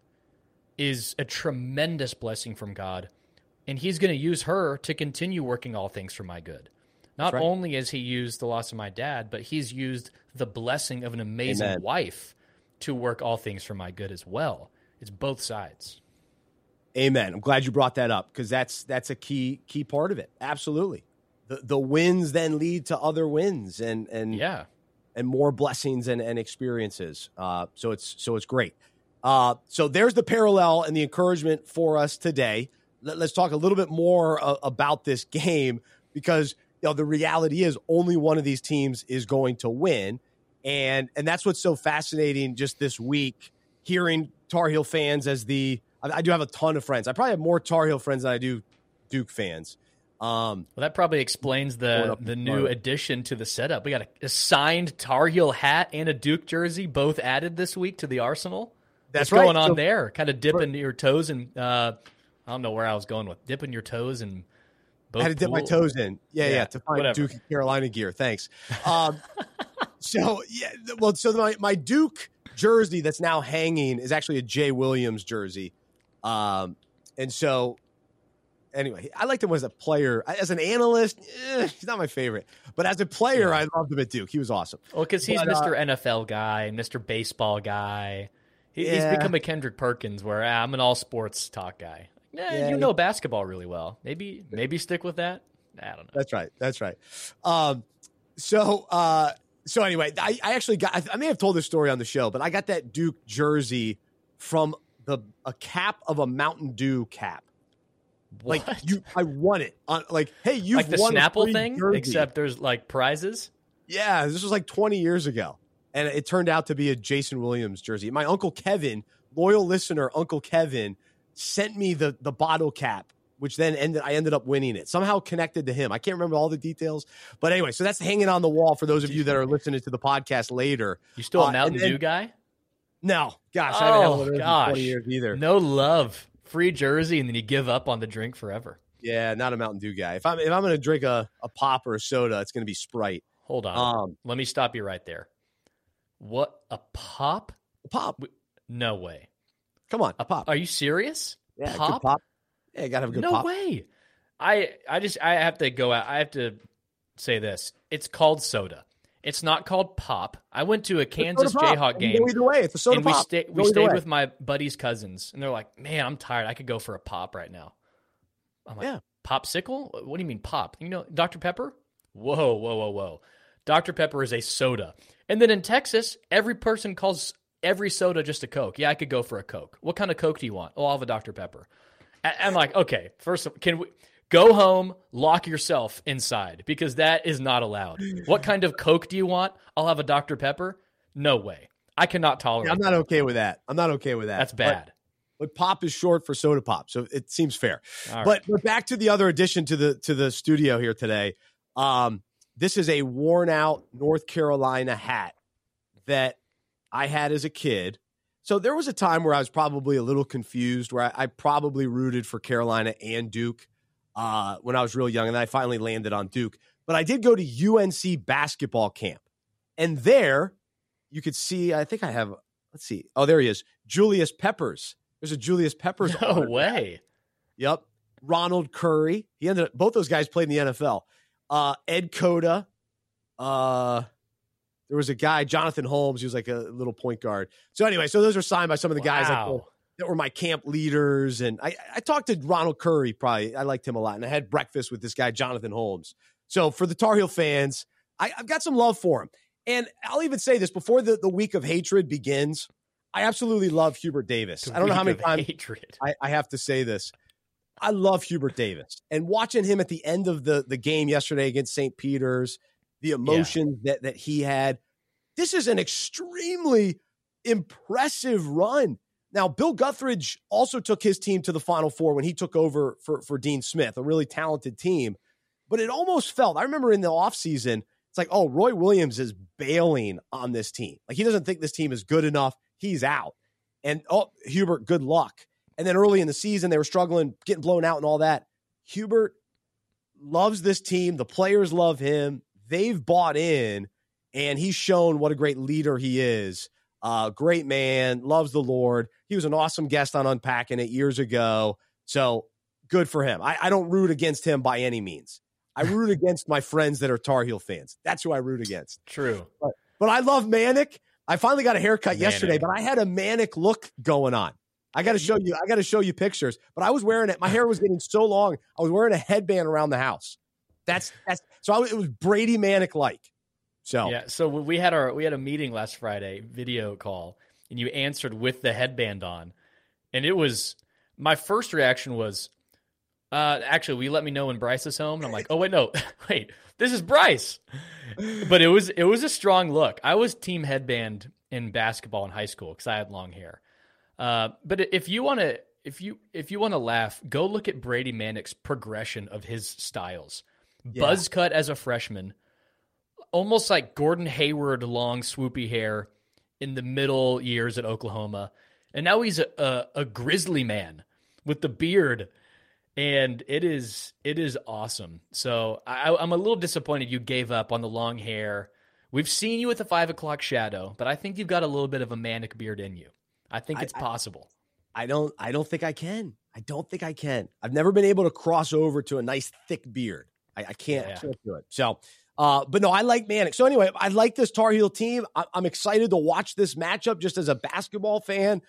is a tremendous blessing from God, and He's going to use her to continue working all things for my good. Not right. only has He used the loss of my dad, but He's used the blessing of an amazing Amen. wife to work all things for my good as well. It's both sides. Amen. I'm glad you brought that up because that's that's a key key part of it. Absolutely. The the wins then lead to other wins and and Yeah. and more blessings and, and experiences. Uh, so it's so it's great. Uh, so there's the parallel and the encouragement for us today. Let, us talk a little bit more uh, about this game because you know the reality is only one of these teams is going to win, and and that's what's so fascinating. Just this week, hearing Tar Heel fans as the I, I do have a ton of friends. I probably have more Tar Heel friends than I do Duke fans. Um, Well, that probably explains the the new front. addition to the setup. We got a, a signed Tar Heel hat and a Duke jersey, both added this week to the arsenal. That's right. going on So- there? Kind of dipping your toes and uh, I don't know where I was going with dipping your toes and. I had to dip my toes in. Yeah, yeah, Yeah, to find whatever. Duke and Carolina gear. Thanks. Um, so yeah, well, so my my Duke jersey that's now hanging is actually a Jay Williams jersey, um, and so anyway, I liked him as a player. As an analyst, eh, he's not my favorite, but as a player, Yeah. I loved him at Duke. He was awesome. Well, because he's But, uh, Mr. NFL guy, Mr. Baseball guy. He, He's become a Kendrick Perkins, where ah, I'm an all sports talk guy. Eh, Yeah, you know basketball really well. Maybe maybe stick with that. I don't know. That's right. That's right. Um, so, uh, so anyway, I, I actually got, I, I may have told this story on the show, but I got that Duke jersey from the, a cap of a Mountain Dew cap. Like What? you, I won it on like, hey, you've like the Snapple thing, jersey. except there's like prizes. yeah, this was like 20 years ago. And it turned out to be a Jason Williams jersey. My uncle Kevin, loyal listener, Uncle Kevin, sent me the, the bottle cap which then ended I ended up winning it. Somehow connected to him. I can't remember all the details, but anyway, so that's hanging on the wall for those of you that are listening to the podcast later. You still a Uh, Mountain Dew guy? No, gosh, I haven't had Oh those in 20 years either. No love, free jersey, and then you give up on the drink forever. Yeah, not a Mountain Dew guy. If I'm if I'm going to drink a, a pop or a soda, it's going to be Sprite. Hold on, Um, let me stop you right there. What a pop? a pop. No way. Come on, a pop. Are you serious? yeah, pop? pop. Yeah, got to have a good no pop. No way. I I just I have to go out. I have to say this. It's called soda. It's not called pop. I went to a Kansas. Jayhawk game either way, it's a soda and we pop. stayed Go we stayed way. with my buddy's cousins, and they're like, "Man, I'm tired. I could go for a pop right now." I'm like, Yeah. "Popsicle? What do you mean pop? You know, Dr Pepper? Whoa, whoa, whoa, whoa! Dr Pepper is a soda." And then in Texas, every person calls every soda just a Coke. Yeah, I could go for a Coke. What kind of Coke do you want? Oh, I'll have a Dr Pepper. I'm like, okay, first, of- all, can we go home, lock yourself inside because that is not allowed. What kind of Coke do you want? I'll have a Dr Pepper. No way. I cannot tolerate. Yeah, I'm not okay with that. I'm not okay with that. That's bad. But, pop is short for soda pop, so it seems fair. Right. But but back to the other addition to the to the studio here today. Um, this is a worn out North Carolina hat that I had as a kid. So there was a time where I was probably a little confused, where I, I probably rooted for Carolina and Duke uh, when I was real young, and then I finally landed on Duke. But I did go to UNC basketball camp, and there you could see. I think I have. Let's see. Oh, there he is, Julius Peppers. There's a Julius Peppers. no way. Yep. Ronald Curry. He ended up both those guys played in the NFL. Uh Ed Cota. Uh there was a guy, Jonathan Holmes, he was like a little point guard. So anyway, so those were signed by some of the guys that, Wow. that were my camp leaders. And I, I talked to Ronald Curry, probably. I liked him a lot. And I had breakfast with this guy, Jonathan Holmes. So for the Tar Heel fans, I, I've got some love for him. And I'll even say this before the, the week of hatred begins. I absolutely love Hubert Davis. I don't know how many times. I, I have to say this. I love Hubert Davis and watching him at the end of the, the game yesterday against St. Peter's, the emotions that, that he had. This is an extremely impressive run. Now, Bill Guthridge also took his team to the Final Four when he took over for, for Dean Smith, a really talented team. But it almost felt, I remember in the offseason, it's like, oh, Roy Williams is bailing on this team. Like he doesn't think this team is good enough. He's out. And oh, Hubert, good luck. And then early in the season, they were struggling, getting blown out and all that. Hubert loves this team. The players love him. They've bought in, and he's shown what a great leader he is. Uh, great man, loves the Lord. He was an awesome guest on Unpacking It years ago. So good for him. I, I don't root against him by any means. I root against my friends that are Tar Heel fans. That's who I root against. True. But I love Manek. I finally got a haircut Manek. yesterday, but I had a Manek look going on. I got to show you. I got to show you pictures. But I was wearing it. My hair was getting so long. I was wearing a headband around the house. That's that's so. I, it was Brady Manek like. So Yeah. So we had our we had a meeting last Friday, video call, and you answered with the headband on, and it was my first reaction was, uh, actually, we let me know when Bryce is home, and I'm like, oh wait, no, wait, this is Bryce. But it was it was a strong look. I was team headband in basketball in high school because I had long hair. Uh, but if you want to, if you if you want to laugh, go look at Brady Manek's progression of his styles. Yeah. Buzz cut as a freshman, almost like Gordon Hayward, long swoopy hair in the middle years at Oklahoma, and now he's a, a, a grizzly man with the beard, and it is it is awesome. So I, I'm a little disappointed you gave up on the long hair. We've seen you with the five o'clock shadow, but I think you've got a little bit of a Manek beard in you. I think it's I- possible. I don't. I don't think I can. I don't think I can. I've never been able to cross over to a nice thick beard. I, I can't. Yeah. I can't do it. So, uh, but no, I like Manek. So anyway, I like this Tar Heel team. I, I'm excited to watch this matchup just as a basketball fan.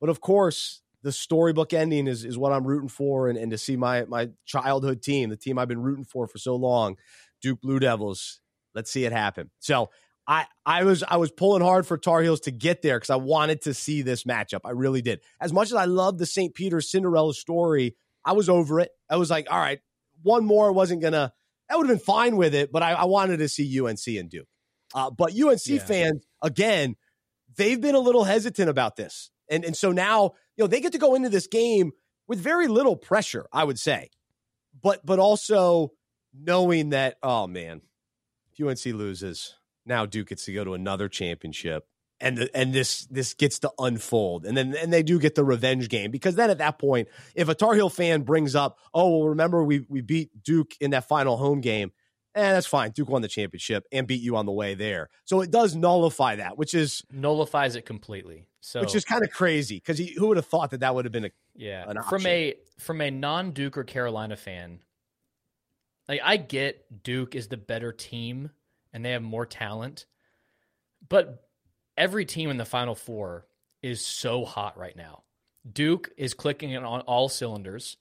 But of course, the storybook ending is is what I'm rooting for, and, and to see my my childhood team, the team I've been rooting for for so long, Duke Blue Devils. Let's see it happen. So I I was I was pulling hard for Tar Heels to get there because I wanted to see this matchup. I really did. As much as I love the St. Peter's Cinderella story, I was over it. I was like, all right, one more wasn't gonna. That would have been fine with it, but I, I wanted to see UNC and Duke. Uh, but UNC Yeah. fans, again, they've been a little hesitant about this, and and so now you know they get to go into this game with very little pressure, I would say. But but also knowing that, oh man, if UNC loses, now Duke gets to go to another championship. And the, and this this gets to unfold, and then and they do get the revenge game because then at that point, if a Tar Heel fan brings up, oh well, remember we we beat Duke in that final home game, eh, that's fine. Duke won the championship and beat you on the way there. So it does nullify that, which is nullifies it completely. So which is kind of crazy because who would have thought that that would have been a yeah from a from a non Duke or Carolina fan. Like I get Duke is the better team and they have more talent, but every team in the Final Four is so hot right now. Duke is clicking on all cylinders,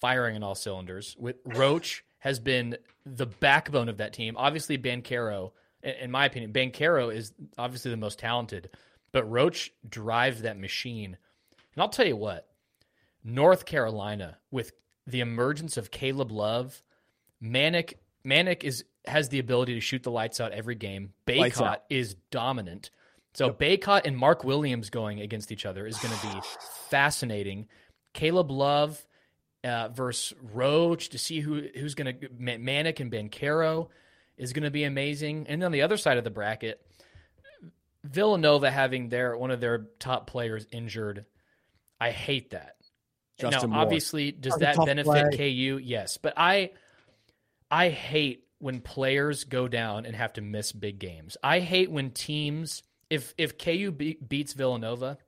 firing on all cylinders. With Roach has been the backbone of that team. Obviously, Banchero, in my opinion, Banchero is obviously the most talented, but Roach drives that machine. And I'll tell you what, North Carolina with the emergence of Caleb Love, Manek Manek is has the ability to shoot the lights out every game. Bacot is dominant. So yep. Bacot and Mark Williams going against each other is going to be fascinating. Caleb Love uh, versus Roach to see who who's going to Manek and Banchero is going to be amazing. And on the other side of the bracket, Villanova having their one of their top players injured, I hate that. Justin now, Moore. obviously, does that benefit play. KU? Yes, but I I hate when players go down and have to miss big games. I hate when teams if if KU be, beats Villanova,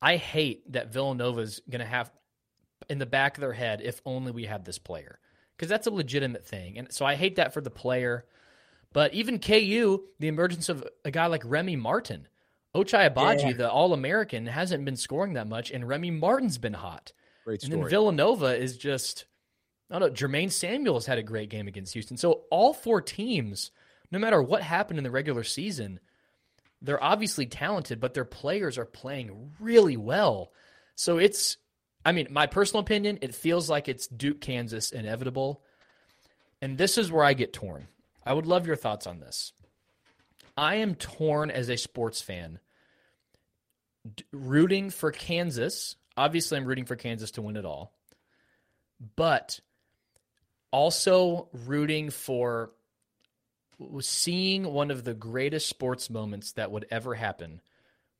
I hate that Villanova's going to have in the back of their head if only we had this player because that's a legitimate thing. And so I hate that for the player. But even KU, the emergence of a guy like Remy Martin, Ochai Agbaji, yeah. the All American, hasn't been scoring that much, and Remy Martin's been hot. Great story. And then Villanova is just, I don't know, Jermaine Samuels had a great game against Houston. So all four teams, no matter what happened in the regular season, they're obviously talented, but their players are playing really well. So it's, I mean, my personal opinion, it feels like it's Duke, Kansas inevitable. And this is where I get torn. I would love your thoughts on this. I am torn as a sports fan, d- rooting for Kansas. Obviously, I'm rooting for Kansas to win it all, but also rooting for seeing one of the greatest sports moments that would ever happen,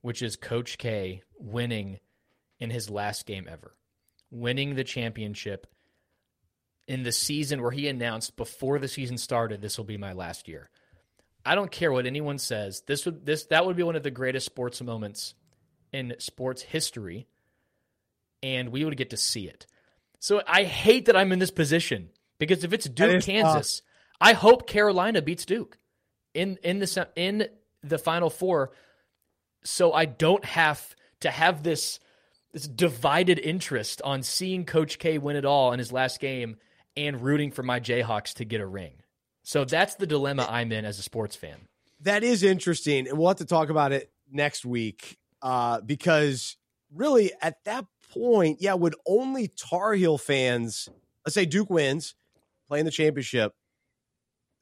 which is Coach K winning in his last game ever, winning the championship in the season where he announced before the season started, this will be my last year. I don't care what anyone says. This would this that would be one of the greatest sports moments in sports history, and we would get to see it. So I hate that I'm in this position because if it's Duke, Kansas, tough. I hope Carolina beats Duke in in the in the Final Four, so I don't have to have this this divided interest on seeing Coach K win it all in his last game and rooting for my Jayhawks to get a ring. So that's the dilemma I'm in as a sports fan. That is interesting, and we'll have to talk about it next week uh, because really at that point, yeah, would only Tar Heel fans, let's say Duke wins, playing the championship,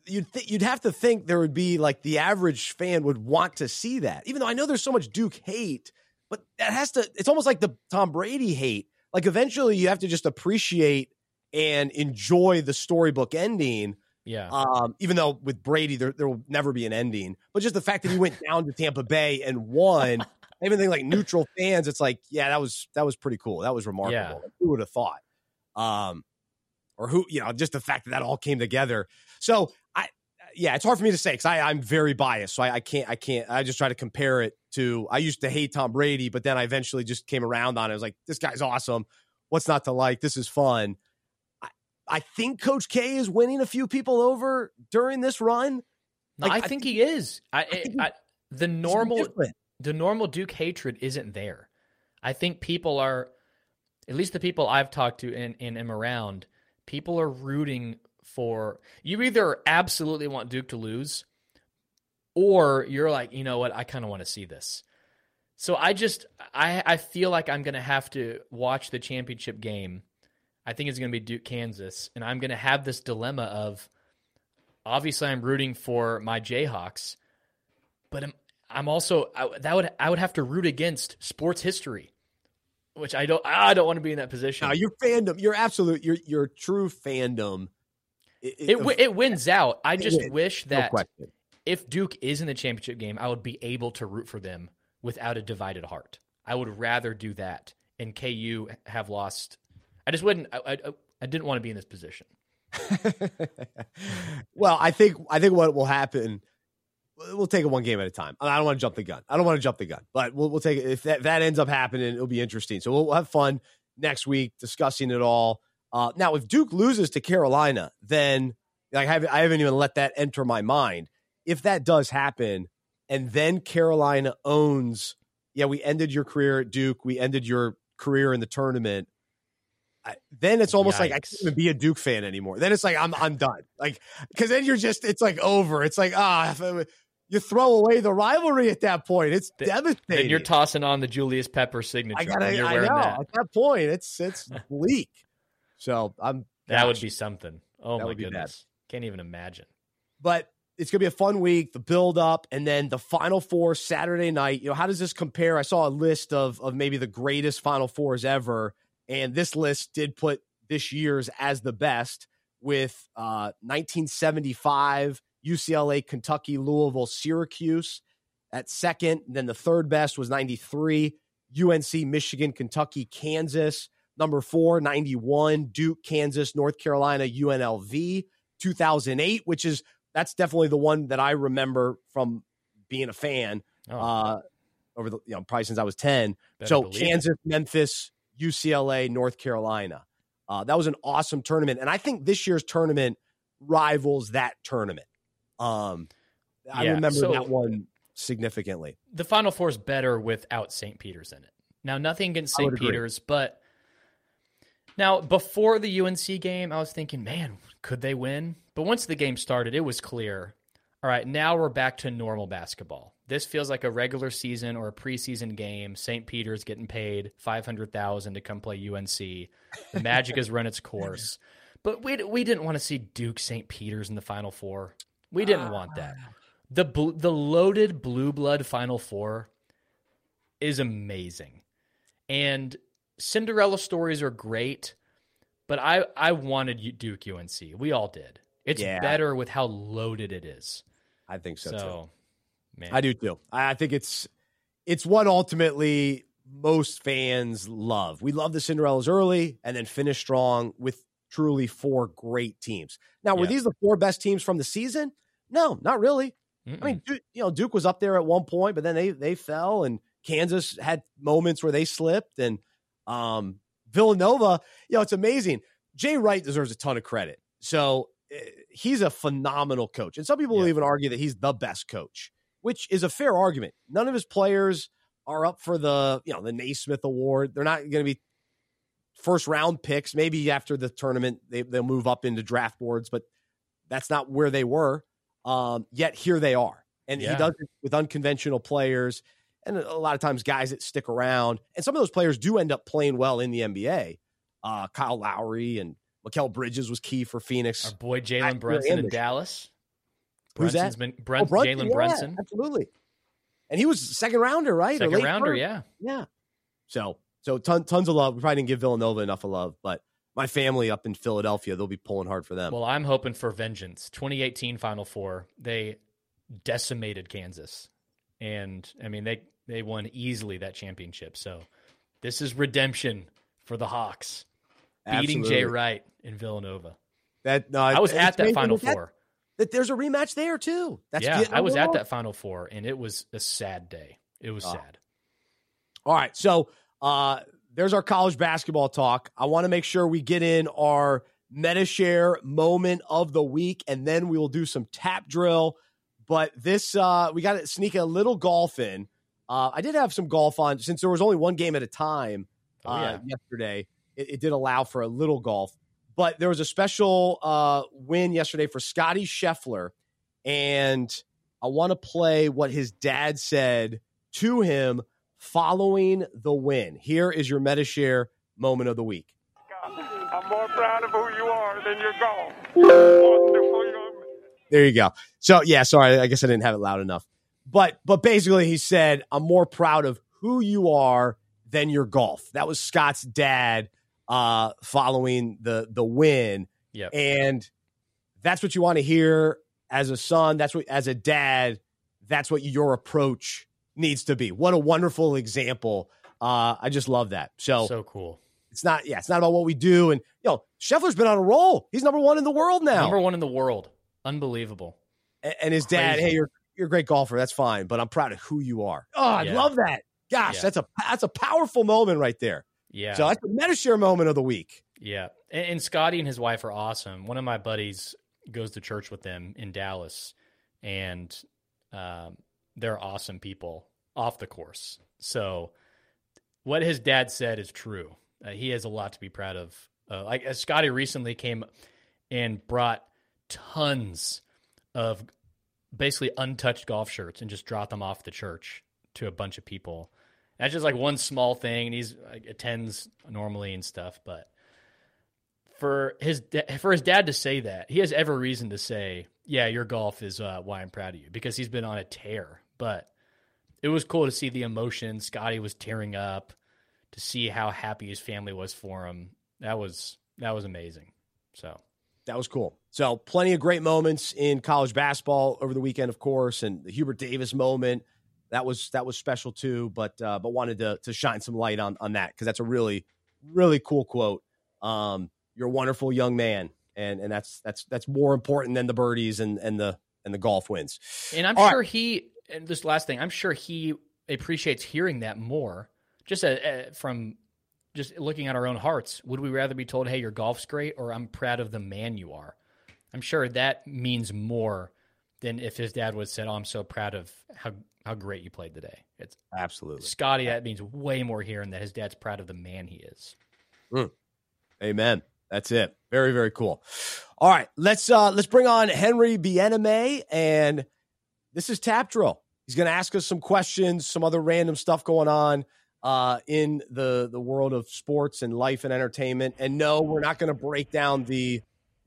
you'd th- you'd have to think there would be like the average fan would want to see that. Even though I know there's so much Duke hate, but that has to. It's almost like the Tom Brady hate. Like eventually, you have to just appreciate and enjoy the storybook ending. Yeah. Um, even though with Brady there there will never be an ending, but just the fact that he went down to Tampa Bay and won. even think like neutral fans, it's like, yeah, that was that was pretty cool. That was remarkable. Yeah. Like, who would have thought? Um, or who, you know, just the fact that that all came together. So I, yeah, it's hard for me to say because I'm very biased. So I, I, can't, I can't, I just try to compare it to, I used to hate Tom Brady, but then I eventually just came around on it. I was like, this guy's awesome. What's not to like? This is fun. I, I think Coach K is winning a few people over during this run. Like, I, think I, think he is. I, I eh, the normal, the normal Duke hatred isn't there. I think people are, at least the people I've talked to and, and am around, people are rooting for you either absolutely want Duke to lose or you're like, you know what, I kind of want to see this. So I just I I feel like I'm going to have to watch the championship game. I think it's going to be Duke Kansas and I'm going to have this dilemma of obviously I'm rooting for my Jayhawks, but I'm I'm also I, that would I would have to root against sports history. Which I don't. I don't want to be in that position. No, your fandom, your absolute, your your true fandom. It it, it wins out. I just wins. wish that no if Duke is in the championship game, I would be able to root for them without a divided heart. I would rather do that. And KU have lost. I just wouldn't. I, I, I didn't want to be in this position. well, I think I think what will happen. We'll take it one game at a time. I don't want to jump the gun. I don't want to jump the gun, but we'll, we'll take it. If that, that ends up happening, it'll be interesting. So we'll, we'll have fun next week discussing it all. Uh, now, if Duke loses to Carolina, then like I haven't, I haven't even let that enter my mind. If that does happen, and then Carolina owns, yeah, we ended your career at Duke, we ended your career in the tournament then it's almost Yikes. like I can't even be a Duke fan anymore. Then it's like I'm I'm done. Like because then you're just it's like over. It's like ah, oh, you throw away the rivalry at that point. It's the, devastating. You're tossing on the Julius Pepper signature. I gotta, I know. That. At that point, it's it's bleak. So I'm that gosh, would be something. Oh my goodness, can't even imagine. But it's gonna be a fun week. The build up, and then the Final Four Saturday night. You know, how does this compare? I saw a list of of maybe the greatest Final Fours ever and this list did put this year's as the best with uh, 1975 UCLA, Kentucky, Louisville, Syracuse at second. Then the third best was 93 UNC, Michigan, Kentucky, Kansas. Number four, 91 Duke, Kansas, North Carolina, UNLV. 2008, which is that's definitely the one that I remember from being a fan oh. uh, over the you know probably since I was 10. Better so Kansas, it. Memphis, UCLA, North Carolina. Uh, that was an awesome tournament, and I think this year's tournament rivals that tournament. Um, I remember so that one significantly. The Final Four is better without St. Peter's in it. Now, nothing against St. Peter's, but now before the UNC game, I was thinking, man, could they win? But once the game started, it was clear. All right, now we're back to normal basketball this feels like a regular season or a preseason game. St. Peter's getting paid five hundred thousand to come play UNC. The Magic has run its course, but we we didn't want to see Duke St. Peter's in the Final Four. We didn't want that. Ah. the The loaded blue blood Final Four is amazing, and Cinderella stories are great. But I I wanted Duke UNC. We all did. It's yeah. better with how loaded it is. I think so, so too. Man. I do too. I think it's it's what ultimately most fans love. We love the Cinderellas early and then finish strong with truly four great teams. Now, were these the four best teams from the season? No, not really. Mm-mm. I mean, Duke, you know, Duke was up there at one point, but then they they fell, and Kansas had moments where they slipped, and um, Villanova. You know, it's amazing. Jay Wright deserves a ton of credit. So uh, he's a phenomenal coach, and some people yeah. will even argue that he's the best coach which is a fair argument. None of his players are up for the, you know, the Naismith Award. They're not going to be first round picks. Maybe after the tournament, they, they'll move up into draft boards, but that's not where they were. Um, yet here they are. And yeah. he does it with unconventional players and a lot of times guys that stick around. And some of those players do end up playing well in the NBA. Uh, Kyle Lowry and Mikal Bridges was key for Phoenix. Our boy Jalen Brunson in Dallas. Brunson's been Brun- oh, Brunson, Jalen yeah, Brunson. Absolutely. And he was second rounder, right? Second rounder, first. yeah. Yeah. So so ton, tons of love. We probably didn't give Villanova enough of love, but my family up in Philadelphia, they'll be pulling hard for them. Well, I'm hoping for vengeance. 2018 Final Four, they decimated Kansas. And I mean they they won easily that championship. So this is redemption for the Hawks. Beating Absolutely. Jay Wright in Villanova. That no, I was at that Final Four that there's a rematch there too. That's yeah, I was at that Final Four, and it was a sad day. It was oh. sad. All right, so uh, there's our college basketball talk. I want to make sure we get in our Medi-Share moment of the week, and then we will do some tap drill. But this, uh, we got to sneak a little golf in. Uh, I did have some golf on since there was only one game at a time oh, uh, yeah. yesterday. It, it, did allow for a little golf. But there was a special uh, win yesterday for Scotty Scheffler, and I want to play what his dad said to him following the win. Here is your Medi-Share moment of the week. I'm more proud of who you are than your golf. There you go. So yeah, sorry, I guess I didn't have it loud enough. But but basically he said, I'm more proud of who you are than your golf. That was Scott's dad uh, following the the win, Yep. and that's what you want to hear as a son. That's what as a dad. That's what your approach needs to be. What a wonderful example. Uh, I just love that. So, so cool. it's not yeah, it's not about what we do. And you know, Scheffler's been on a roll. He's number one in the world now. Number one in the world. Unbelievable. A- and his dad, hey, you're you're a great golfer. That's fine, but I'm proud of who you are. Oh, I Yeah. love that. Gosh, Yeah. that's a that's a powerful moment right there. Yeah. So that's the Medi-Share moment of the week. Yeah, and, and Scotty and his wife are awesome. One of my buddies goes to church with them in Dallas, and um, they're awesome people off the course. So, what his dad said is true. Uh, he has a lot to be proud of. Uh, like as Scotty recently came and brought tons of basically untouched golf shirts and just dropped them off the church to a bunch of people. That's just like one small thing, and he's like, attends normally and stuff. But for his da- for his dad to say that, he has every reason to say, "Yeah, your golf is uh, why I'm proud of you," because he's been on a tear. But it was cool to see the emotion. Scotty was tearing up to see how happy his family was for him. That was that was amazing. So That was cool. So plenty of great moments in college basketball over the weekend, of course, and the Hubert Davis moment. That was that was special too. But uh, but wanted to to shine some light on on that because that's a really really cool quote. Um, you're a wonderful young man, and and that's that's that's more important than the birdies and and the and the golf wins. And I'm All right. sure he, and this last thing, I'm sure he appreciates hearing that more. Just uh uh from just looking at our own hearts, would we rather be told, "Hey, your golf's great," or "I'm proud of the man you are"? I'm sure that means more than if his dad would have said, "Oh, I'm so proud of how how great you played today." It's Absolutely. Scotty. That means way more hearing that his dad's proud of the man he is. Amen. That's it. Very, very cool. All right, let's uh let's bring on Henry Bieneme, and this is Tap Drill. He's going to ask us some questions, some other random stuff going on uh, in the the world of sports and life and entertainment. And no, we're not going to break down the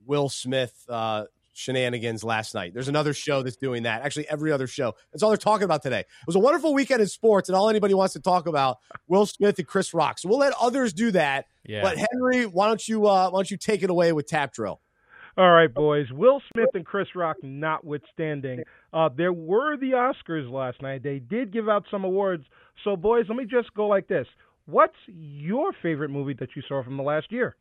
Will Smith uh, shenanigans last night. There's another show that's doing that. Actually, every other show. That's all they're talking about today. It was a wonderful weekend in sports, and all anybody wants to talk about Will Smith and Chris Rock. So we'll let others do that. Yeah. But Henry, why don't you uh, why don't you take it away with Tap Drill? All right, boys. Will Smith and Chris Rock notwithstanding, uh, there were the Oscars last night. They did give out some awards. So, boys, let me just go like this. What's your favorite movie that you saw from the last year?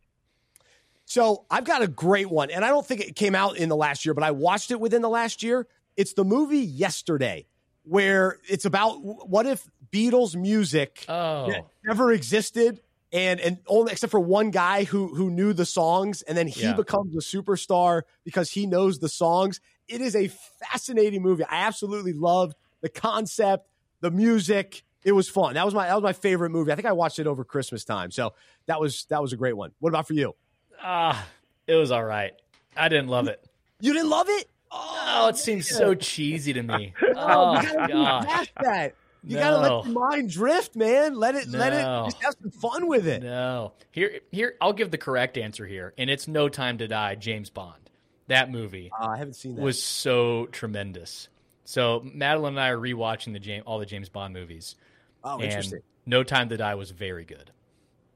So I've got a great one, and I don't think it came out in the last year, but I watched it within the last year. It's the movie Yesterday, where it's about what if Beatles music Oh, never existed, and and only except for one guy who who knew the songs, and then he Yeah. becomes a superstar because he knows the songs. It is a fascinating movie. I absolutely loved the concept, the music. It was fun. That was my that was my favorite movie. I think I watched it over Christmas time, so that was that was a great one. What about for you? ah, it was all right. I didn't love it. You didn't love it? Oh, it seems so cheesy to me. Oh, Oh, gosh. that. You gotta let your mind drift, man. Let it let it just have some fun with it. No. Here here I'll give the correct answer here. And it's No Time to Die, James Bond. That movie Uh, I haven't seen that. was so tremendous. So Madeline and I are rewatching the James all the James Bond movies. oh, and interesting. No Time to Die was very good.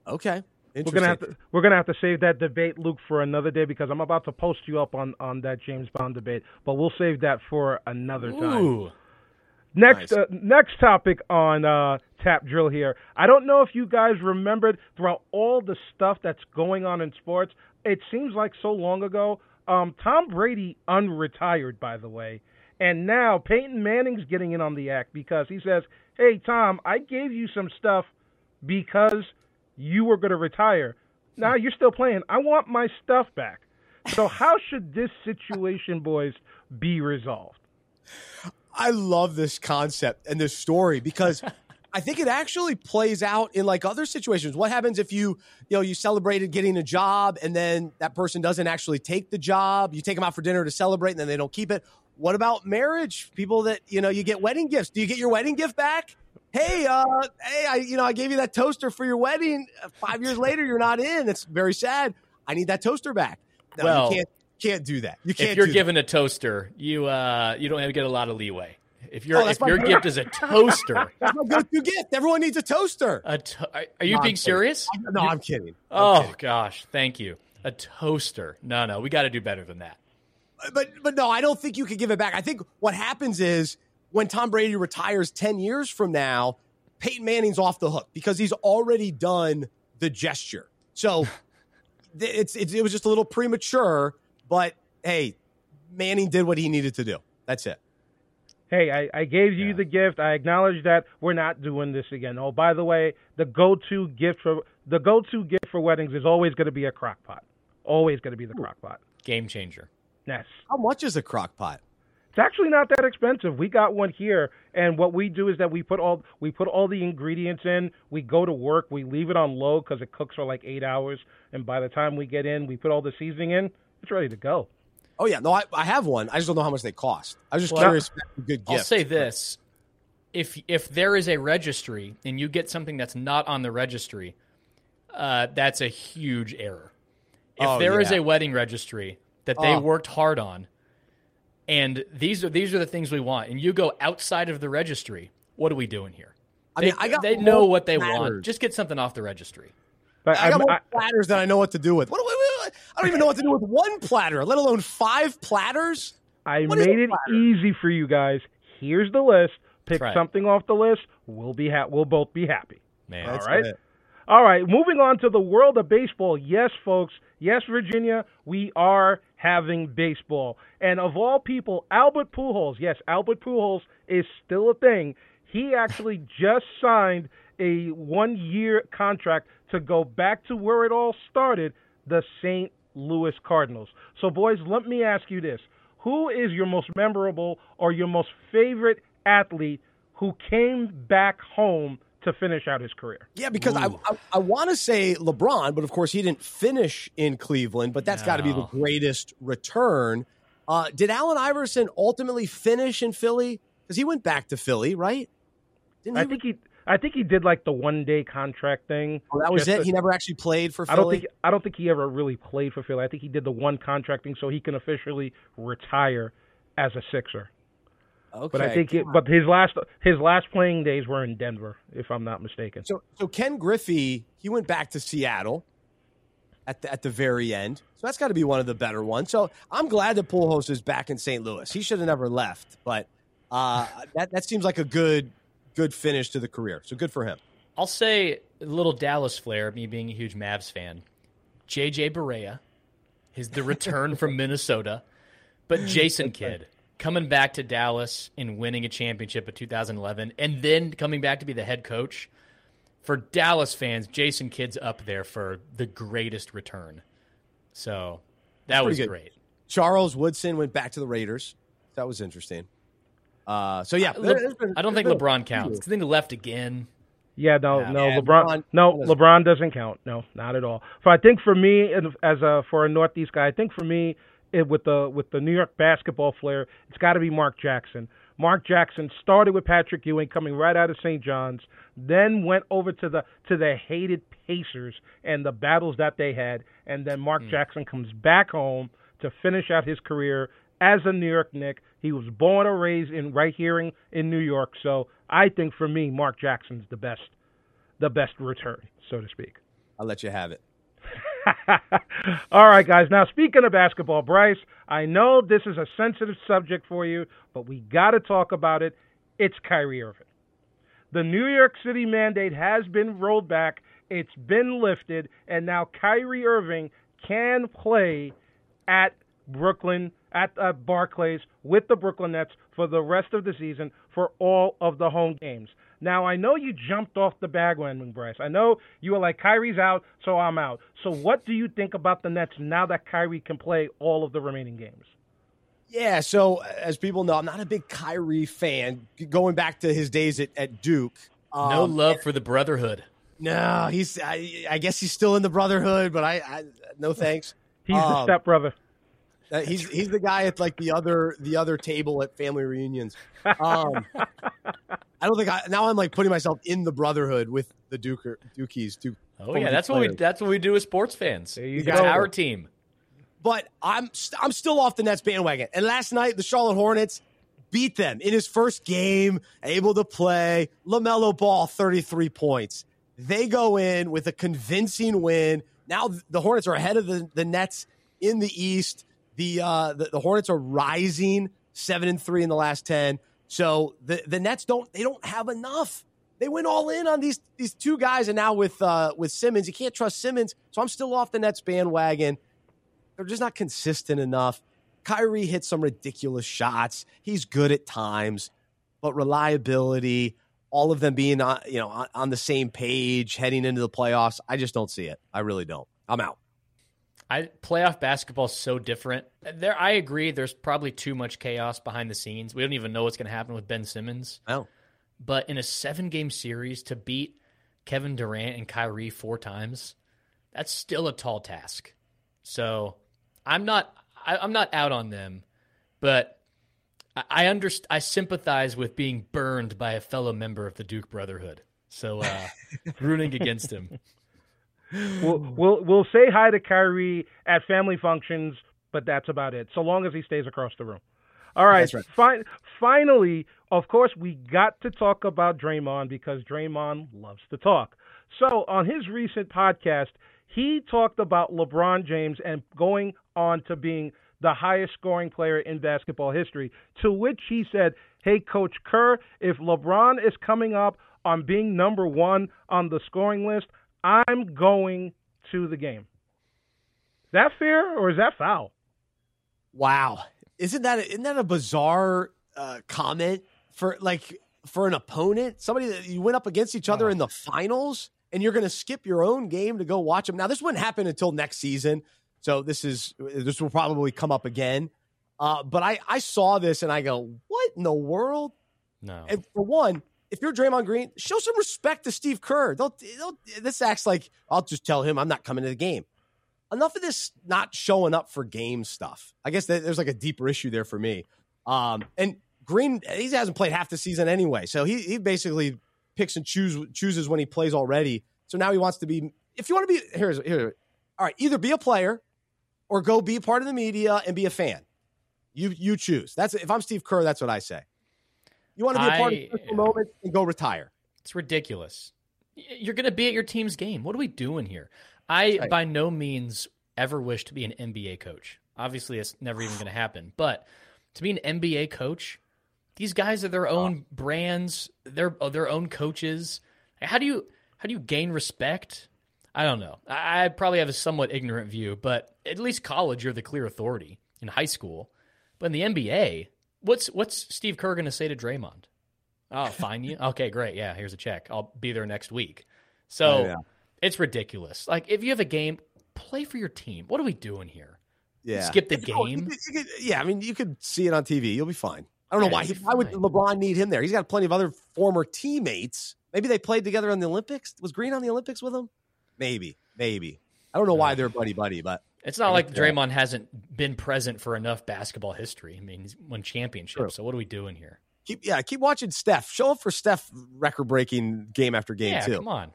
Okay. We're gonna have to we're gonna have to save that debate, Luke, for another day because I'm about to post you up on on that James Bond debate. But we'll save that for another time. Next, Nice. uh, next topic on uh, Tap Drill here. I don't know if you guys remembered throughout all the stuff that's going on in sports. It seems like so long ago. Um, Tom Brady unretired, by the way, and now Peyton Manning's getting in on the act because he says, "Hey, Tom, I gave you some stuff because you were going to retire. Now you're still playing. I want my stuff back." So how should this situation, boys, be resolved? I love this concept and this story because I think it actually plays out in like other situations. What happens if you, you know, you celebrated getting a job and then that person doesn't actually take the job? You take them out for dinner to celebrate and then they don't keep it. What about marriage? People that, you know, you get wedding gifts. Do you get your wedding gift back? Hey, uh, hey, I, you know, I gave you that toaster for your wedding. Five years later, you're not in. It's very sad. I need that toaster back. No, Well, you can't, can't do that. You can't If you're do that. given a toaster, you uh you don't have to get a lot of leeway. If your Oh, if your gift is a toaster, That's my go-to gift. Everyone needs a toaster. a to- are you No, I'm being serious? No, I'm kidding. I'm Oh kidding. gosh, thank you. A toaster. No, no, we got to do better than that. but but no, I don't think you could give it back. I think what happens is when Tom Brady retires ten years from now, Peyton Manning's off the hook because he's already done the gesture. So it's, it's it was just a little premature, but hey, Manning did what he needed to do. That's it. Hey, I, I gave you Yeah. the gift. I acknowledge that we're not doing this again. Oh, by the way, the go-to gift for the go-to gift for weddings is always going to be a crock pot. Always going to be the crock pot. Game changer. Yes. How much is a crock pot? It's actually not that expensive. We got one here, and what we do is that we put all we put all the ingredients in. We go to work. We leave it on low because it cooks for like eight hours, and by the time we get in, we put all the seasoning in. It's ready to go. Oh yeah, no, I, I have one. I just don't know how much they cost. I was just Well, curious. if a good gift. I'll say this: if if there is a registry and you get something that's not on the registry, uh, that's a huge error. If Oh, there is yeah. a wedding registry that they Oh. worked hard on, and these are these are the things we want, and you go outside of the registry, what are we doing here? I They, mean, I got they know what they platters. want. Just get something off the registry. But I got I'm- more I- platters than I know what to do with. What, do we- what- I don't even know what to do with one platter, let alone five platters. I What is made it platter? easy for you guys. Here's the list. Pick right. something off the list. We'll be ha- we'll both be happy. Man, All That's right. it. All right, moving on to the world of baseball. Yes, folks. Yes, Virginia, we are having baseball. And of all people, Albert Pujols. Yes, Albert Pujols is still a thing. He actually just signed a one-year contract to go back to where it all started, the St. Louis Cardinals. So, boys, let me ask you this: Who is your most memorable or your most favorite athlete who came back home to finish out his career? Yeah, because I I, I want to say LeBron, but of course he didn't finish in Cleveland. But that's got to be the greatest return. Uh, did Allen Iverson ultimately finish in Philly? Because he went back to Philly, right? Didn't I he? think he, I think he did like the one day contract thing. Oh, that was it. to- He never actually played for Philly. I don't think, I don't think he ever really played for Philly. I think he did the one contract thing so he can officially retire as a Sixer. Okay, But I think, it, but his last, his last playing days were in Denver, if I'm not mistaken. so. So Ken Griffey, he went back to Seattle at the, at the very end. So that's got to be one of the better ones. So I'm glad that Pujols is back in St. Louis. He should have never left, but uh, that that seems like a good good finish to the career. So good for him. I'll say a little Dallas flair, me being a huge Mavs fan. JJ Barea, his the return from Minnesota, but Jason Kidd coming back to Dallas and winning a championship in 2011, and then coming back to be the head coach. For Dallas fans, Jason Kidd's up there for the greatest return. So that was great. Charles Woodson went back to the Raiders. That was interesting. Uh, so yeah, Le- been- I don't think LeBron counts. I think he left again. Yeah, no, Yeah. no, Yeah, LeBron, LeBron no, LeBron doesn't count. No, not at all. So I think for me, as a for a Northeast guy, I think for me, it, with the with the New York basketball flair, it's got to be Mark Jackson. Mark Jackson started with Patrick Ewing, coming right out of St. John's, then went over to the to the hated Pacers and the battles that they had, and then Mark Jackson comes back home to finish out his career as a New York Knick. He was born and raised in right here in, in New York, so I think for me, Mark Jackson's the best, the best return, so to speak. I'll let you have it. All right, guys. Now, speaking of basketball, Bryce, I know this is a sensitive subject for you, but we got to talk about it. It's Kyrie Irving. The New York City mandate has been rolled back, it's been lifted, and now Kyrie Irving can play at Brooklyn, at uh, Barclays with the Brooklyn Nets for the rest of the season for all of the home games. Now, I know you jumped off the bandwagon, Bryce. I know you were like, Kyrie's out, so I'm out. So, what do you think about the Nets now that Kyrie can play all of the remaining games? Yeah, so as people know, I'm not a big Kyrie fan. Going back to his days at, at Duke. No Um, love for the brotherhood. No, he's. I, I guess he's still in the Brotherhood, but I, I no thanks. He's the Um, stepbrother. Uh, he's he's the guy at like the other the other table at family reunions. Um, I don't think I now I'm like putting myself in the Brotherhood with the Duker Dukies. Duke, Oh yeah, Duke that's what we that's what we do as sports fans. There you it's go. our team. But I'm st- I'm still off the Nets bandwagon. And last night the Charlotte Hornets beat them in his first game, able to play. LaMelo Ball, 33 points. They go in with a convincing win. Now the Hornets are ahead of the, the Nets in the East. The, uh, the the Hornets are rising seven and three in the last ten. So the the Nets don't they don't have enough. They went all in on these these two guys, and now with uh, with Simmons, you can't trust Simmons. So I'm still off the Nets bandwagon. They're just not consistent enough. Kyrie hits some ridiculous shots. He's good at times, but reliability, all of them being on, you know on the same page heading into the playoffs, I just don't see it. I really don't. I'm out. I playoff basketball is so different. There, I agree. There's probably too much chaos behind the scenes. We don't even know what's going to happen with Ben Simmons. Oh, But in a seven game series to beat Kevin Durant and Kyrie four times, that's still a tall task. So I'm not I, I'm not out on them, but I I underst- I sympathize with being burned by a fellow member of the Duke Brotherhood. So uh, rooting against him. We'll, hmm. we'll we'll say hi to Kyrie at family functions, but that's about it. So long as he stays across the room. All right. Right. Fin- finally, of course, we got to talk about Draymond because Draymond loves to talk. So on his recent podcast, he talked about LeBron James and going on to being the highest scoring player in basketball history. To which he said, "Hey, Coach Kerr, if LeBron is coming up on being number one on the scoring list, I'm going to the game." Is that fair or is that foul? wow! Isn't that isn't that a bizarre uh, comment for like for an opponent? Somebody that you went up against each other Oh. in the finals, and you're going to skip your own game to go watch them. Now this wouldn't happen until next season, so this is this will probably come up again. Uh, but I I saw this and I go, what in the world? No. And for one, if you're Draymond Green, show some respect to Steve Kerr. Don't, don't this acts like I'll just tell him I'm not coming to the game. Enough of this not showing up for game stuff. I guess there's like a deeper issue there for me. Um, and Green, he hasn't played half the season anyway, so he he basically picks and choose chooses when he plays already. So now he wants to be. If you want to be here's here, all right, either be a player or go be part of the media and be a fan. You you choose. That's if I'm Steve Kerr, that's what I say. You want to be a part I- of the special moment and go retire. It's ridiculous. You're going to be at your team's game. What are we doing here? I Right. by no means ever wish to be an NBA coach. Obviously, it's never even going to happen. But to be an NBA coach, these guys are their own brands, their uh, their own coaches. How do you how do you gain respect? I don't know. I, I probably have a somewhat ignorant view, but at least college, you're the clear authority. In high school, but in the NBA, what's what's Steve Kerr going to say to Draymond? Oh, fine you. Okay, great. Yeah, here's a check. I'll be there next week. So Oh, yeah. it's ridiculous. Like if you have a game, play for your team. What are we doing here? Yeah, Skip the If you- game? could- you could- yeah, I mean, you could see it on TV. You'll be fine. I don't know why. He, why would. LeBron need him there? He's got plenty of other former teammates. Maybe they played together in the Olympics. Was Green on the Olympics with him? Maybe, maybe. I don't know why they're buddy buddy, but It's not I like get that. Draymond hasn't been present for enough basketball history. I mean, he's won championships. True. So what are we doing here? keep yeah, keep watching Steph. Show up for Steph record breaking game after game yeah, too. come on.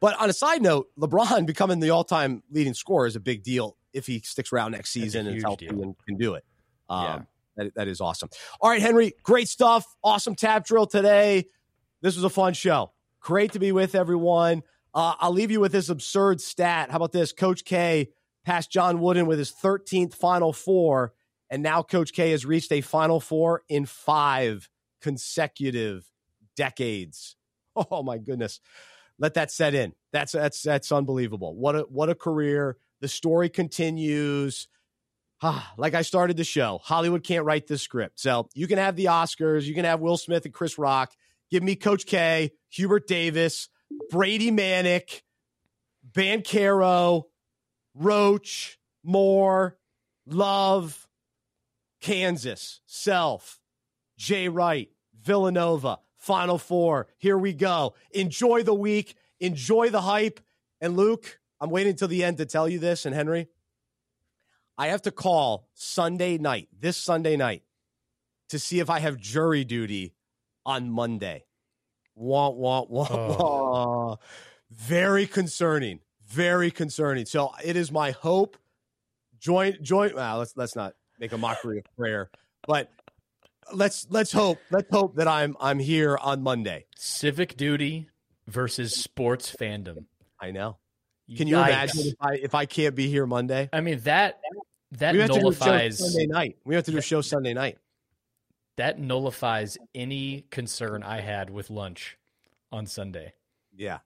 But on a side note, LeBron becoming the all time leading scorer is a big deal if he sticks around next season and is huge healthy and can do it. Um, Yeah. that, that is awesome. All right, Henry, great stuff. Awesome tap drill today. This was a fun show. Great to be with everyone. Uh, I'll leave you with this absurd stat. How about this? Coach K passed John Wooden with his 13th Final Four, and now Coach K has reached a Final Four in five consecutive decades. Oh my goodness. Let that set in. That's that's that's unbelievable. What a what a career. The story continues. Ah, like I started the show, Hollywood can't write this script. So you can have the Oscars, you can have Will Smith and Chris Rock. Give me Coach K, Hubert Davis, Brady Manek, Banchero, Roach, Moore, Love, Kansas, Self, Jay Wright, Villanova, Final Four. Here we go. Enjoy the week. Enjoy the hype. And Luke, I'm waiting till the end to tell you this. And Henry, I have to call Sunday night, this Sunday night, to see if I have jury duty on Monday. Wah, wah, wah, Oh. wah. Very concerning. Very concerning. So it is my hope. Joint, joint. Well, let's let's not make a mockery of prayer, but let's let's hope let's hope that I'm I'm here on Monday. Civic duty versus sports fandom. I know. Can you Yikes. imagine if I if I can't be here Monday? I mean that that we have to do a show nullifies Sunday night. We have to do a show Sunday night. that nullifies any concern I had with lunch on Sunday. Yeah.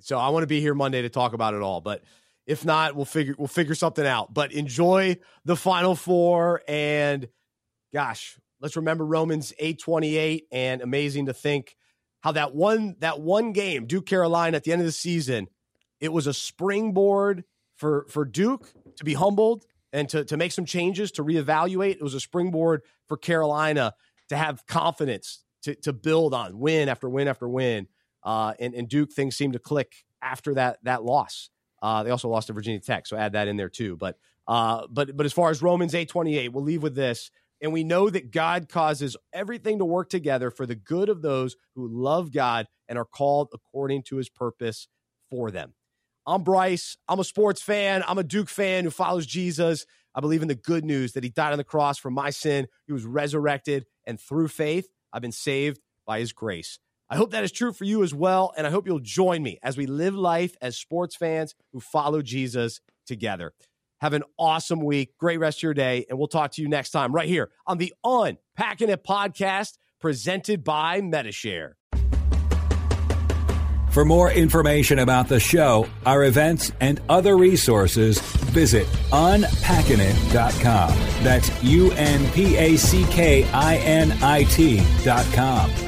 So I want to be here Monday to talk about it all, but if not, we'll figure we'll figure something out. But enjoy the final four and gosh, let's remember Romans 828 and amazing to think how that one that one game, Duke Carolina at the end of the season, it was a springboard for for Duke to be humbled and to to make some changes, to reevaluate. It was a springboard for Carolina to have confidence to to build on win after win after win. Uh, and, and Duke things seemed to click after that that loss. Uh, they also lost to Virginia Tech, so add that in there too. But uh, but but as far as Romans eight twenty eight, we'll leave with this, and we know that God causes everything to work together for the good of those who love God and are called according to His purpose for them. I'm Bryce. I'm a sports fan. I'm a Duke fan who follows Jesus. I believe in the good news that He died on the cross for my sin. He was resurrected, and through faith, I've been saved by His grace. I hope that is true for you as well. And I hope you'll join me as we live life as sports fans who follow Jesus together. Have an awesome week. Great rest of your day. And we'll talk to you next time right here on the Unpacking It podcast presented by Medi-Share. For more information about the show, our events, and other resources, visit unpackinit.com. That's U N P A C K I N I T.com.